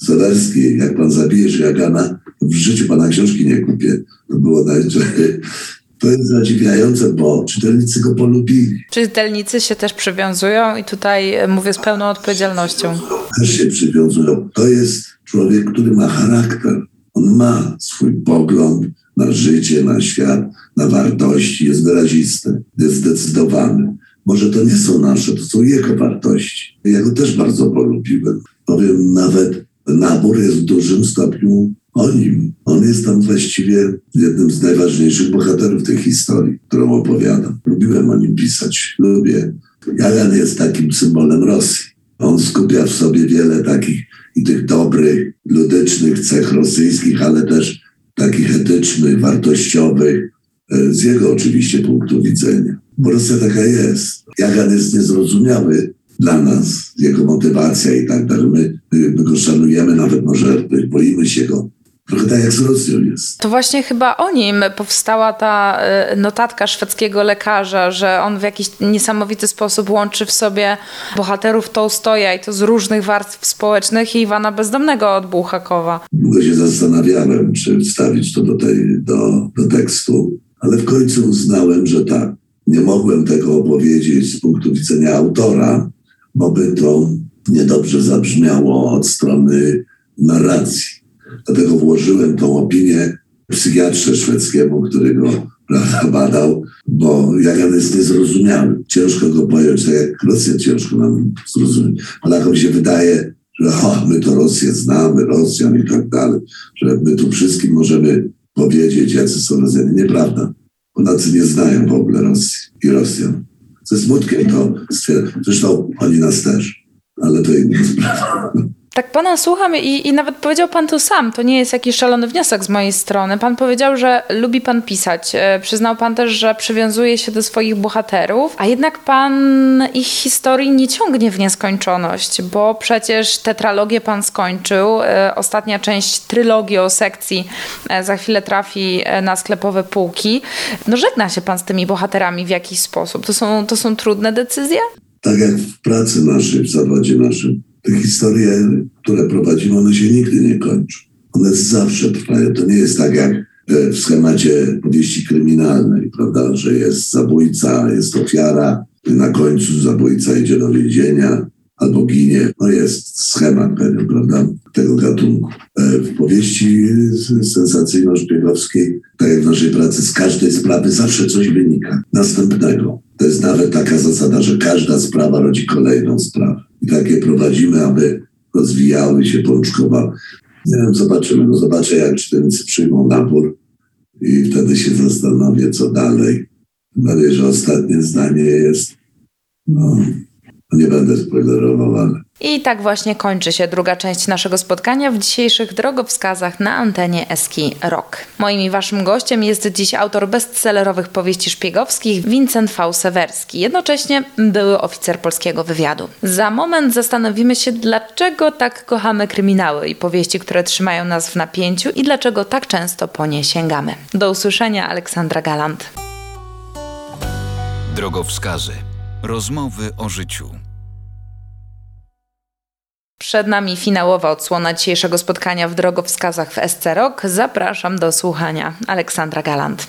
Solerski, jak pan zabijesz Jagana, w życiu pana książki nie kupię. To było najczęściej. To jest zadziwiające, bo czytelnicy go polubili.
Czytelnicy się też przywiązują i tutaj mówię z pełną odpowiedzialnością.
Też się przywiązują. To jest człowiek, który ma charakter. On ma swój pogląd na życie, na świat, na wartości, jest wyrazisty, jest zdecydowany. Może to nie są nasze, to są jego wartości. Ja go też bardzo polubiłem. Powiem nawet, nabór jest w dużym stopniu o nim. On jest tam właściwie jednym z najważniejszych bohaterów tej historii, którą opowiadam. Lubiłem o nim pisać, lubię. Jagan jest takim symbolem Rosji. On skupia w sobie wiele takich i tych dobrych, ludycznych cech rosyjskich, ale też takich etycznych, wartościowych, e, z jego oczywiście punktu widzenia. Bo Rosja taka jest. Jagan jest niezrozumiały dla nas, jego motywacja i tak dalej. My, my go szanujemy, nawet może boimy się go, Trochę tak jak z Rosją jest.
To właśnie chyba o nim powstała ta e, notatka szwedzkiego lekarza, że on w jakiś niesamowity sposób łączy w sobie bohaterów Tołstoja i to z różnych warstw społecznych i Iwana Bezdomnego od Bułhakowa.
Długo się zastanawiałem, czy wstawić to do, tej, do, do tekstu, ale w końcu uznałem, że tak. Nie mogłem tego opowiedzieć z punktu widzenia autora, bo by to niedobrze zabrzmiało od strony narracji Dlatego włożyłem tą opinię psychiatrze szwedzkiemu, który go badał, bo Jagan jest niezrozumiały. Ciężko go pojąć, tak jak Rosję ciężko nam zrozumieć. Polakom się wydaje, że o, my to Rosję znamy, Rosjan i tak dalej, że my tu wszystkim możemy powiedzieć, jacy są Rosjanie. Nieprawda. Polacy nie znają w ogóle Rosji i Rosjan. Ze smutkiem to stwierdzam. Zresztą oni nas też, ale to inna sprawa.
Tak pana słucham i, i nawet powiedział pan to sam. To nie jest jakiś szalony wniosek z mojej strony. Pan powiedział, że lubi pan pisać. E, przyznał pan też, że przywiązuje się do swoich bohaterów, a jednak pan ich historii nie ciągnie w nieskończoność, bo przecież tetralogię pan skończył. E, ostatnia część trylogii o sekcji e, za chwilę trafi na sklepowe półki. No żegna się pan z tymi bohaterami w jakiś sposób. To są, to są trudne decyzje?
Tak jak w pracy naszej, w zawodzie naszym te historie, które prowadzimy, one się nigdy nie kończą. One zawsze trwają. To nie jest tak jak w schemacie powieści kryminalnej, prawda, że jest zabójca, jest ofiara, na końcu zabójca idzie do więzienia albo ginie. No jest schemat pewien, prawda, tego gatunku. E, w powieści sensacyjno-szpiegowskiej, tak jak w naszej pracy, z każdej sprawy zawsze coś wynika następnego. To jest nawet taka zasada, że każda sprawa rodzi kolejną sprawę i takie prowadzimy, aby rozwijały się, pączkowały. Nie wiem, zobaczymy. No zobaczę, jak czytelnicy przyjmą nabór i wtedy się zastanowię, co dalej. Mam że ostatnie zdanie jest, no, nie będę spoilerował, ale
i tak właśnie kończy się druga część naszego spotkania w dzisiejszych drogowskazach na antenie Eski Rock. Moim i waszym gościem jest dziś autor bestsellerowych powieści szpiegowskich Vincent V. Sewerski, jednocześnie były oficer polskiego wywiadu. Za moment zastanowimy się, dlaczego tak kochamy kryminały i powieści, które trzymają nas w napięciu i dlaczego tak często po nie sięgamy. Do usłyszenia, Aleksandra Galant.
Drogowskazy. Rozmowy o życiu.
Przed nami finałowa odsłona dzisiejszego spotkania w drogowskazach w SC Rock. Zapraszam do słuchania. Aleksandra Galant.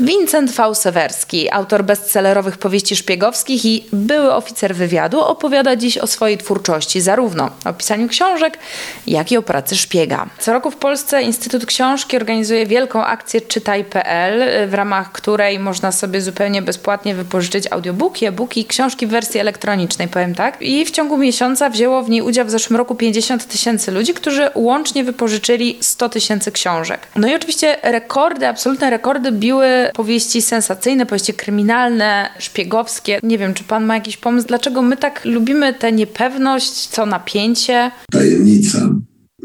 Vincent V. Sewerski, autor bestsellerowych powieści szpiegowskich i były oficer wywiadu, opowiada dziś o swojej twórczości, zarówno o pisaniu książek, jak i o pracy szpiega. Co roku w Polsce Instytut Książki organizuje wielką akcję Czytaj.pl, w ramach której można sobie zupełnie bezpłatnie wypożyczyć audiobooki, e-booki książki w wersji elektronicznej, powiem tak. I w ciągu miesiąca wzięło w niej udział w zeszłym roku 50 tysięcy ludzi, którzy łącznie wypożyczyli 100 tysięcy książek. No i oczywiście rekordy, absolutne rekordy biły powieści sensacyjne, powieści kryminalne, szpiegowskie. Nie wiem, czy pan ma jakiś pomysł, dlaczego my tak lubimy tę niepewność, co napięcie?
Tajemnica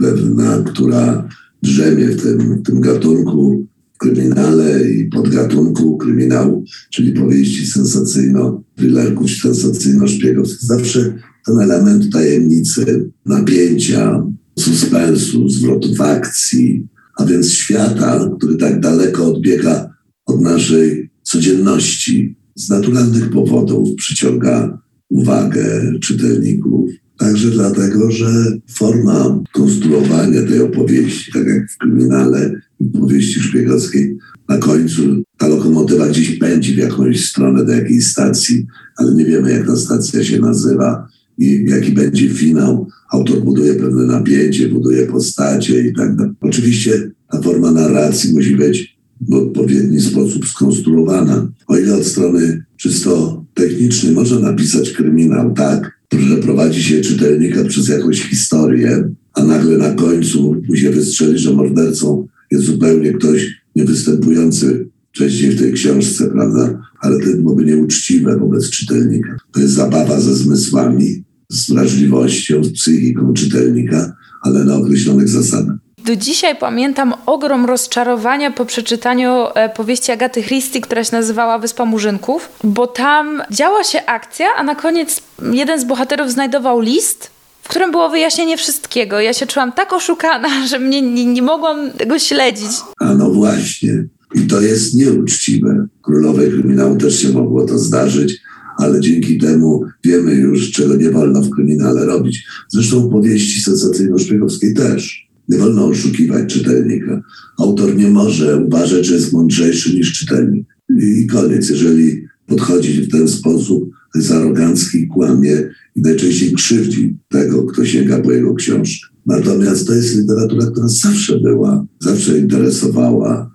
pewna, która drzemie w tym, w tym gatunku kryminale i podgatunku kryminału, czyli powieści sensacyjno-thrillerków, sensacyjno-szpiegowskich. Zawsze ten element tajemnicy, napięcia, suspensu, zwrotów akcji, a więc świata, który tak daleko odbiega od naszej codzienności, z naturalnych powodów przyciąga uwagę czytelników. Także dlatego, że forma konstruowania tej opowieści, tak jak w kryminale i powieści szpiegowskiej, na końcu ta lokomotywa gdzieś pędzi w jakąś stronę do jakiejś stacji, ale nie wiemy, jak ta stacja się nazywa i jaki będzie finał. Autor buduje pewne napięcie, buduje postacie i tak dalej. Oczywiście ta forma narracji musi być w odpowiedni sposób skonstruowana. O ile od strony czysto technicznej można napisać kryminał tak, że prowadzi się czytelnika przez jakąś historię, a nagle na końcu mu się wystrzeli, że mordercą jest zupełnie ktoś niewystępujący wcześniej w tej książce, prawda? Ale to byłoby nieuczciwe wobec czytelnika. To jest zabawa ze zmysłami, z wrażliwością, z psychiką czytelnika, ale na określonych zasadach.
Do dzisiaj pamiętam ogrom rozczarowania po przeczytaniu e, powieści Agaty Christie, która się nazywała Wyspa Murzynków, bo tam działa się akcja, a na koniec jeden z bohaterów znajdował list, w którym było wyjaśnienie wszystkiego. Ja się czułam tak oszukana, że mnie nie, nie mogłam tego śledzić.
A no właśnie. I to jest nieuczciwe. Królowej kryminału też się mogło to zdarzyć, ale dzięki temu wiemy już, czego nie wolno w kryminale robić. Zresztą powieści sensacyjno-szpiegowskiej też. Nie wolno oszukiwać czytelnika. Autor nie może uważać, że jest mądrzejszy niż czytelnik. I koniec. Jeżeli podchodzi w ten sposób, jest arogancki, kłamie i najczęściej krzywdzi tego, kto sięga po jego książkę. Natomiast to jest literatura, która zawsze była, zawsze interesowała.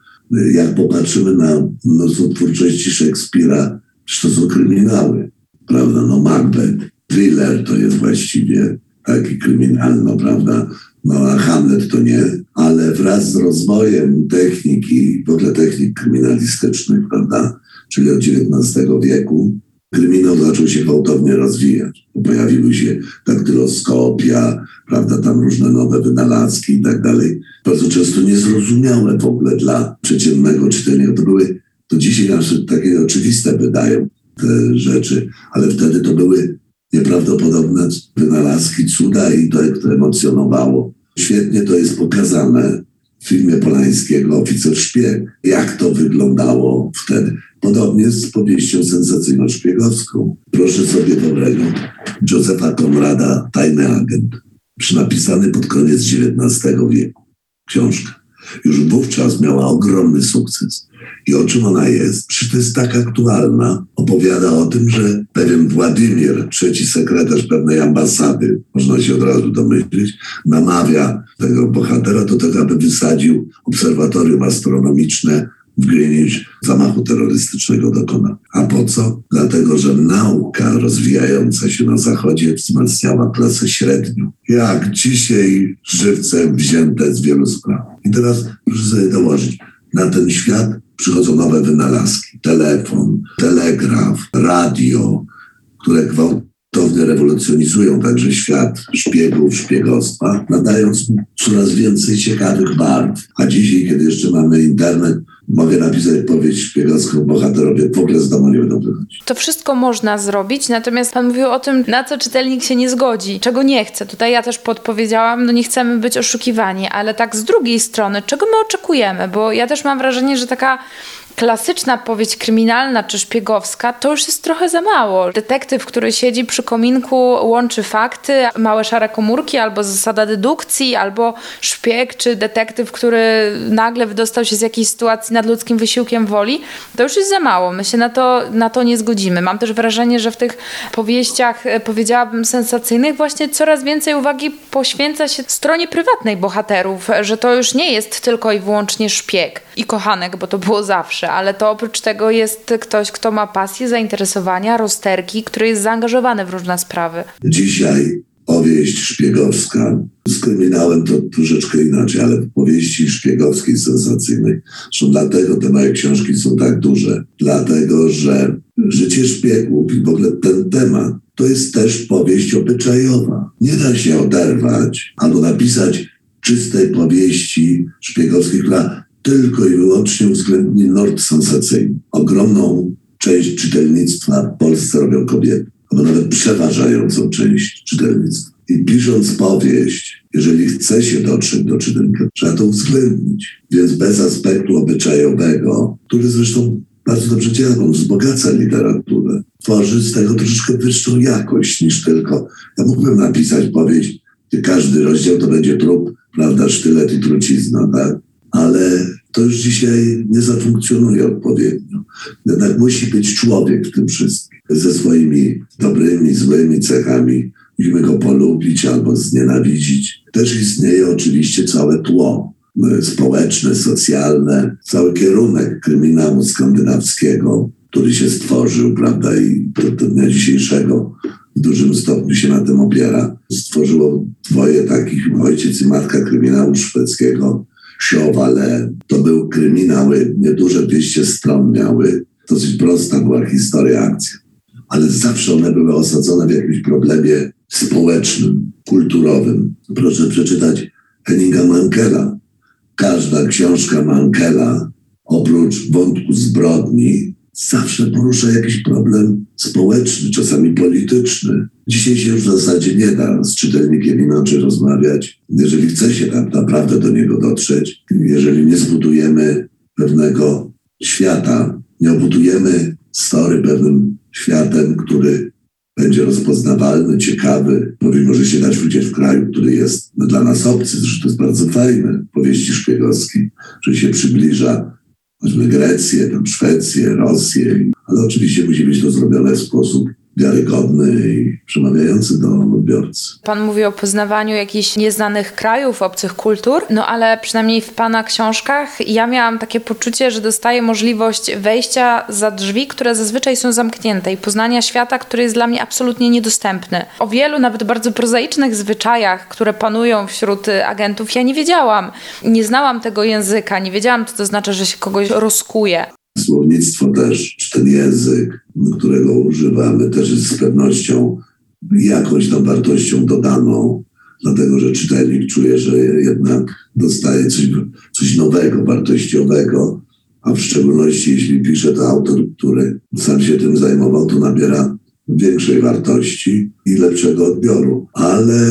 Jak popatrzymy na mnóstwo twórczości Szekspira, to są kryminały, prawda? No Macbeth, thriller to jest właściwie taki kryminalno, prawda? No a Hamlet to nie, ale wraz z rozwojem techniki, w ogóle technik kryminalistycznych, prawda, czyli od XIX wieku, kryminał zaczął się gwałtownie rozwijać. Pojawiły się daktyloskopia, prawda, tam różne nowe wynalazki i tak dalej. Bardzo często niezrozumiałe w ogóle dla przeciętnego czytelnika. To były, to dzisiaj nam się takie oczywiste wydają te rzeczy, ale wtedy to były nieprawdopodobne wynalazki, cuda i to, to emocjonowało. Świetnie to jest pokazane w filmie Polańskiego Oficer Szpieg, jak to wyglądało wtedy. Podobnie z powieścią sensacyjno-szpiegowską. Proszę sobie dobrego Józefa Konrada, Tajny Agent, napisany pod koniec XIX wieku. Książka. Już wówczas miała ogromny sukces. I o czym ona jest? Przecież to jest tak aktualna. Opowiada o tym, że pewien Władimir, trzeci sekretarz pewnej ambasady, można się od razu domyślić, namawia tego bohatera do tego, aby wysadził obserwatorium astronomiczne w Greenwich zamachu terrorystycznego dokona. A po co? Dlatego, że nauka rozwijająca się na Zachodzie wzmacniała klasę średnią. Jak dzisiaj żywcem wzięte z wielu spraw. I teraz proszę sobie dołożyć, na ten świat przychodzą nowe wynalazki. Telefon, telegraf, radio, które gwałtownie rewolucjonizują także świat szpiegów, szpiegostwa, nadając mu coraz więcej ciekawych barw. A dzisiaj, kiedy jeszcze mamy internet, mogę napisać powieść szpiegowską, bohaterowie w ogóle z domu nie będą wychodzić.
To wszystko można zrobić, natomiast pan mówił o tym, na co czytelnik się nie zgodzi, czego nie chce. Tutaj ja też podpowiedziałam, no nie chcemy być oszukiwani, ale tak z drugiej strony, czego my oczekujemy? Bo ja też mam wrażenie, że taka klasyczna powieść kryminalna czy szpiegowska to już jest trochę za mało. Detektyw, który siedzi przy kominku, łączy fakty, małe szare komórki, albo zasada dedukcji, albo szpieg, czy detektyw, który nagle wydostał się z jakiejś sytuacji nad ludzkim wysiłkiem woli, to już jest za mało. My się na to, na to nie zgodzimy. Mam też wrażenie, że w tych powieściach, e, powiedziałabym, sensacyjnych, właśnie coraz więcej uwagi poświęca się stronie prywatnej bohaterów, że to już nie jest tylko i wyłącznie szpieg i kochanek, bo to było zawsze, ale to oprócz tego jest ktoś, kto ma pasję, zainteresowania, rozterki, który jest zaangażowany w różne sprawy.
Dzisiaj powieść szpiegowska. Z kryminałem to troszeczkę inaczej, ale powieści szpiegowskiej sensacyjnej. Zresztą dlatego te moje książki są tak duże. Dlatego, że życie szpiegów i w ogóle ten temat to jest też powieść obyczajowa. Nie da się oderwać albo napisać czystej powieści szpiegowskiej, która tylko i wyłącznie uwzględni nord sensacyjny. Ogromną część czytelnictwa w Polsce robią kobiety przeważającą część czytelnictwa. I pisząc powieść, jeżeli chce się dotrzeć do czytelnika, trzeba to uwzględnić. Więc bez aspektu obyczajowego, który zresztą bardzo dobrze działa, wzbogaca literaturę, tworzy z tego troszeczkę wyższą jakość niż tylko. Ja mógłbym napisać powieść, gdzie każdy rozdział to będzie trup, prawda, sztylet i trucizna, tak? Ale to już dzisiaj nie zafunkcjonuje odpowiednio. Jednak musi być człowiek w tym wszystkim, ze swoimi dobrymi, złymi cechami. Musimy go polubić albo znienawidzić. Też istnieje oczywiście całe tło e, społeczne, socjalne, cały kierunek kryminału skandynawskiego, który się stworzył, prawda, i do, do dnia dzisiejszego w dużym stopniu się na tym opiera. Stworzyło dwoje takich, ojciec i matka kryminału szwedzkiego, Siowale. To był kryminały, nieduże 200 stron miały. Dosyć prosta była historia akcji. Ale zawsze one były osadzone w jakimś problemie społecznym, kulturowym. Proszę przeczytać Henninga Mankela. Każda książka Mankela, oprócz wątku zbrodni, zawsze porusza jakiś problem społeczny, czasami polityczny. Dzisiaj się już w zasadzie nie da z czytelnikiem inaczej rozmawiać. Jeżeli chce się tak naprawdę do niego dotrzeć, jeżeli nie zbudujemy pewnego świata, nie obudujemy story pewnym światem, który będzie rozpoznawalny, ciekawy, powiem, może się dać ludzie w kraju, który jest dla nas obcy, zresztą to jest bardzo fajne, powieści szpiegowskiej, że się przybliża choćby Grecję, tam Szwecję, Rosję, ale oczywiście musi być to zrobione w sposób wiarygodny i przemawiający do odbiorcy.
Pan mówi o poznawaniu jakichś nieznanych krajów, obcych kultur, no ale przynajmniej w Pana książkach ja miałam takie poczucie, że dostaję możliwość wejścia za drzwi, które zazwyczaj są zamknięte i poznania świata, który jest dla mnie absolutnie niedostępny. O wielu, nawet bardzo prozaicznych zwyczajach, które panują wśród agentów, ja nie wiedziałam. Nie znałam tego języka, nie wiedziałam, co to znaczy, że się kogoś rozkuje.
Słownictwo też, czy ten język, którego używamy, też jest z pewnością jakąś tam wartością dodaną, dlatego że czytelnik czuje, że jednak dostaje coś, coś nowego, wartościowego, a w szczególności jeśli pisze to autor, który sam się tym zajmował, to nabiera większej wartości i lepszego odbioru. Ale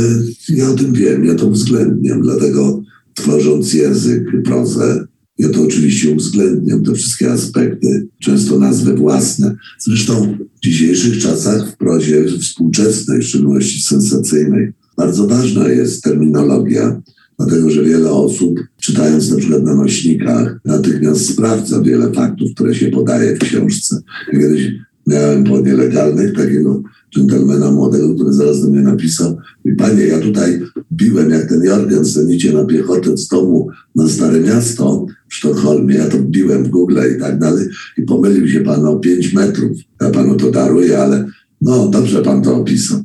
ja o tym wiem, ja to uwzględniam, dlatego tworząc język, prozę, ja to oczywiście uwzględniam, te wszystkie aspekty, często nazwy własne. Zresztą w dzisiejszych czasach w prozie współczesnej, w szczególności sensacyjnej, bardzo ważna jest terminologia, dlatego że wiele osób, czytając na przykład na nośnikach, natychmiast sprawdza wiele faktów, które się podaje w książce. kiedyś miałem po nielegalnych takiego dżentelmena młodego, który zaraz do mnie napisał i panie, ja tutaj biłem jak ten Jorgen, idzie na piechotę z domu na Stare Miasto w Sztokholmie, ja to biłem w Google i tak dalej i pomylił się pan o 5 metrów. Ja panu to daruję, ale no dobrze pan to opisał.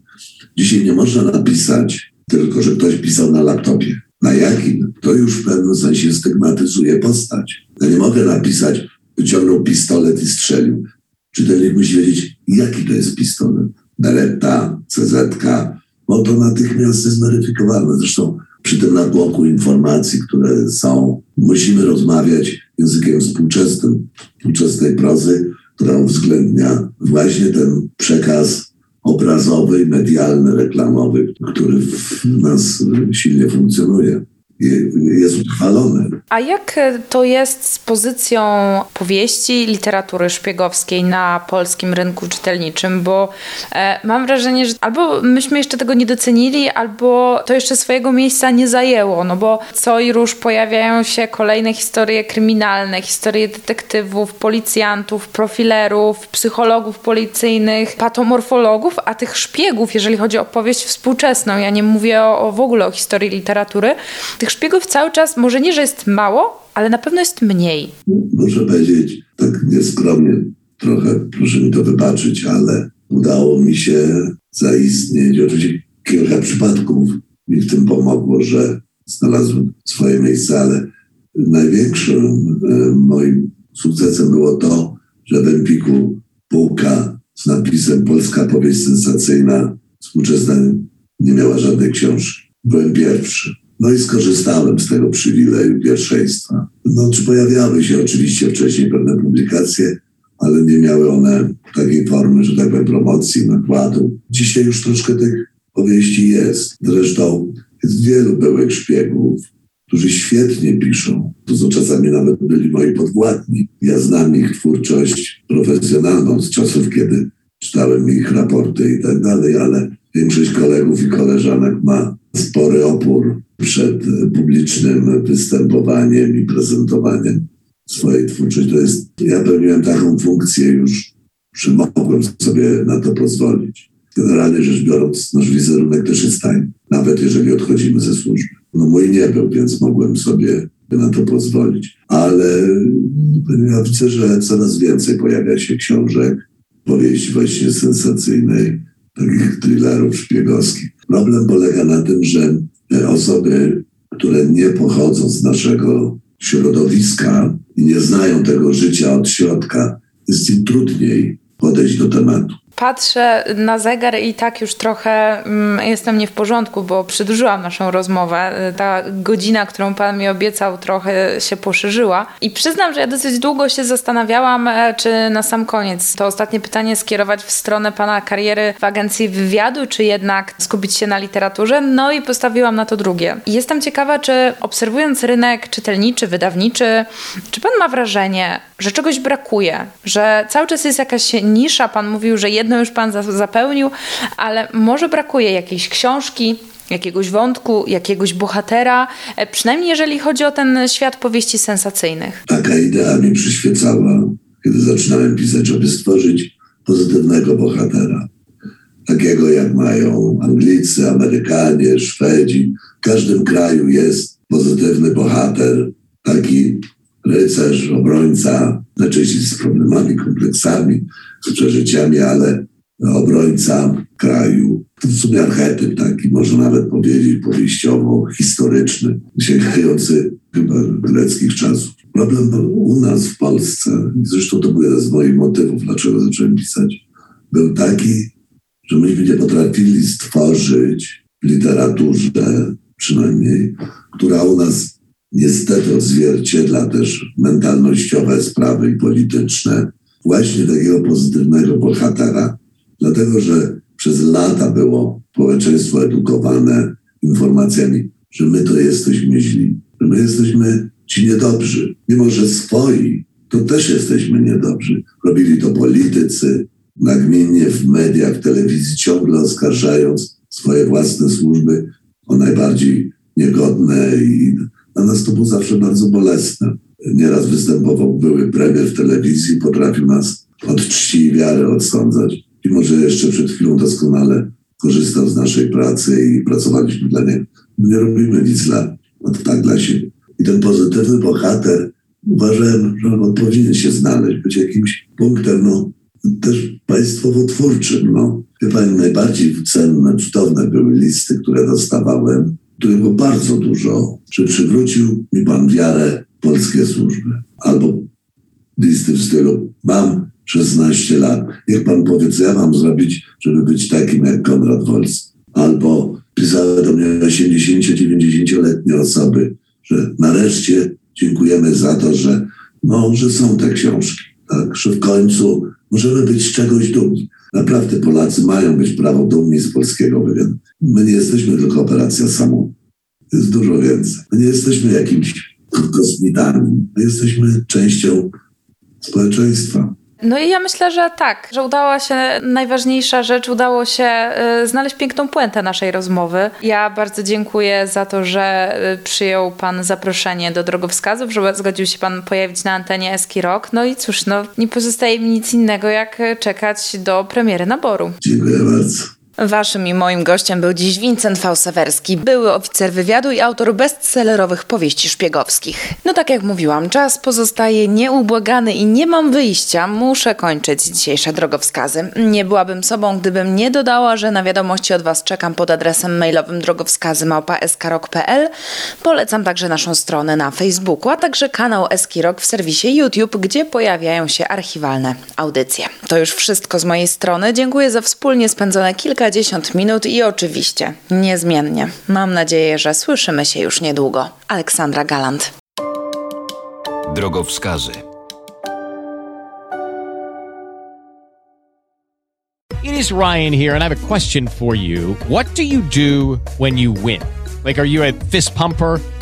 Dzisiaj nie można napisać tylko, że ktoś pisał na laptopie. Na jakim? To już w pewnym sensie stygmatyzuje postać. Ja nie mogę napisać, wyciągnął pistolet i strzelił. Czytelnik musi wiedzieć, jaki to jest pistolet. Beretta, CZ, bo to natychmiast jest weryfikowane. Zresztą przy tym natłoku informacji, które są, musimy rozmawiać językiem współczesnym, współczesnej prozy, która uwzględnia właśnie ten przekaz obrazowy, medialny, reklamowy, który w nas silnie funkcjonuje. Jest utrwalone.
A jak to jest z pozycją powieści literatury szpiegowskiej na polskim rynku czytelniczym? Bo e, mam wrażenie, że albo myśmy jeszcze tego nie docenili, albo to jeszcze swojego miejsca nie zajęło, no bo co i róż pojawiają się kolejne historie kryminalne, historie detektywów, policjantów, profilerów, psychologów policyjnych, patomorfologów, a tych szpiegów, jeżeli chodzi o powieść współczesną, ja nie mówię o, o w ogóle o historii literatury, tych szpiegów cały czas, może nie, że jest mało, ale na pewno jest mniej.
Muszę powiedzieć, tak nieskromnie trochę, proszę mi to wybaczyć, ale udało mi się zaistnieć. Oczywiście kilka przypadków mi w tym pomogło, że znalazłem swoje miejsce, ale największym e, moim sukcesem było to, że w Empiku półka z napisem Polska powieść sensacyjna współczesna nie miała żadnej książki. Byłem pierwszy. No i skorzystałem z tego przywileju pierwszeństwa. No, czy pojawiały się oczywiście wcześniej pewne publikacje, ale nie miały one takiej formy, że tak powiem, promocji, nakładu. Dzisiaj już troszkę tych powieści jest. Zresztą jest wielu byłych szpiegów, którzy świetnie piszą. To czasami nawet byli moi podwładni. Ja znam ich twórczość profesjonalną z czasów, kiedy czytałem ich raporty i tak dalej, ale większość kolegów i koleżanek ma spory opór przed publicznym występowaniem i prezentowaniem swojej twórczości. To jest, ja pełniłem taką funkcję już, że mogłem sobie na to pozwolić. Generalnie rzecz biorąc, nasz wizerunek też jest tajny, nawet jeżeli odchodzimy ze służby. No mój nie był, więc mogłem sobie na to pozwolić. Ale ja widzę, że coraz więcej pojawia się książek, powieści właśnie sensacyjnej, takich thrillerów szpiegowskich. Problem polega na tym, że osoby, które nie pochodzą z naszego środowiska i nie znają tego życia od środka, jest im trudniej podejść do tematu
patrzę na zegar i tak już trochę mm, jestem nie w porządku, bo przedłużyłam naszą rozmowę. Ta godzina, którą Pan mi obiecał, trochę się poszerzyła. I przyznam, że ja dosyć długo się zastanawiałam, e, czy na sam koniec to ostatnie pytanie skierować w stronę Pana kariery w agencji wywiadu, czy jednak skupić się na literaturze. No i postawiłam na to drugie. Jestem ciekawa, czy obserwując rynek czytelniczy, wydawniczy, czy Pan ma wrażenie, że czegoś brakuje, że cały czas jest jakaś nisza. Pan mówił, że jedno już Pan zapełnił, ale może brakuje jakiejś książki, jakiegoś wątku, jakiegoś bohatera, e, przynajmniej jeżeli chodzi o ten świat powieści sensacyjnych.
Taka idea mi przyświecała, kiedy zaczynałem pisać, żeby stworzyć pozytywnego bohatera. Takiego jak mają Anglicy, Amerykanie, Szwedzi. W każdym kraju jest pozytywny bohater, taki rycerz, obrońca, najczęściej z problemami, kompleksami, z przeżyciami, ale obrońca kraju. To w sumie archetyp taki, można nawet powiedzieć powieściowo, historyczny, sięgający chyba greckich czasów. Problem u nas w Polsce, zresztą to był jeden z moich motywów, dlaczego zacząłem pisać, był taki, że myśmy nie potrafili stworzyć w literaturze przynajmniej, która u nas niestety odzwierciedla też mentalnościowe sprawy i polityczne, właśnie takiego pozytywnego bohatera, dlatego że przez lata było społeczeństwo edukowane informacjami, że my to jesteśmy źli, że my jesteśmy ci niedobrzy. Mimo, że swoi, to też jesteśmy niedobrzy. Robili to politycy, nagminnie w mediach, w telewizji, ciągle oskarżając swoje własne służby o najbardziej niegodne i dla nas to było zawsze bardzo bolesne. Nieraz występował były premier w telewizji, potrafił nas od czci i wiary odsądzać. I może jeszcze przed chwilą doskonale korzystał z naszej pracy i pracowaliśmy dla niego. My nie robimy nic dla, no tak dla siebie. I ten pozytywny bohater, uważałem, że on powinien się znaleźć, być jakimś punktem, no, też państwowo-twórczym. No. Pani, najbardziej cenne, cudowne były listy, które dostawałem którego bardzo dużo, że przywrócił mi pan wiarę polskie służby. Albo listy w stylu mam 16 lat, niech pan powie, co ja mam zrobić, żeby być takim jak Konrad Wolski. Albo pisały do mnie 80-90-letnie osoby, że nareszcie dziękujemy za to, że, no, że są te książki, tak, że w końcu możemy być z czegoś dumni. Naprawdę Polacy mają być prawo dumni z polskiego wywiadu. My nie jesteśmy tylko operacja samą Jest dużo więcej. My nie jesteśmy jakimś kosmitami. My jesteśmy częścią społeczeństwa.
No i ja myślę, że tak, że udała się najważniejsza rzecz, udało się y, znaleźć piękną puentę naszej rozmowy. Ja bardzo dziękuję za to, że y, przyjął Pan zaproszenie do drogowskazów, że zgodził się Pan pojawić na antenie Eski Rock. No i cóż, no nie pozostaje mi nic innego, jak czekać do premiery naboru.
Dziękuję bardzo.
Waszym i moim gościem był dziś Vincent Fałsewerski, były oficer wywiadu i autor bestsellerowych powieści szpiegowskich. No tak jak mówiłam, czas pozostaje nieubłagany i nie mam wyjścia, muszę kończyć dzisiejsze drogowskazy. Nie byłabym sobą, gdybym nie dodała, że na wiadomości od Was czekam pod adresem mailowym drogowskazy.małpa.skrok.pl. Polecam także naszą stronę na Facebooku, a także kanał Eskirok w serwisie YouTube, gdzie pojawiają się archiwalne audycje. To już wszystko z mojej strony. Dziękuję za wspólnie spędzone kilka kilkadziesiąt minut i oczywiście niezmiennie. Mam nadzieję, że słyszymy się już niedługo. Aleksandra Galant.
Drogowskazy.
It is Ryan here and I have a question for you. What do you do when you win? Like are you a fist pumper?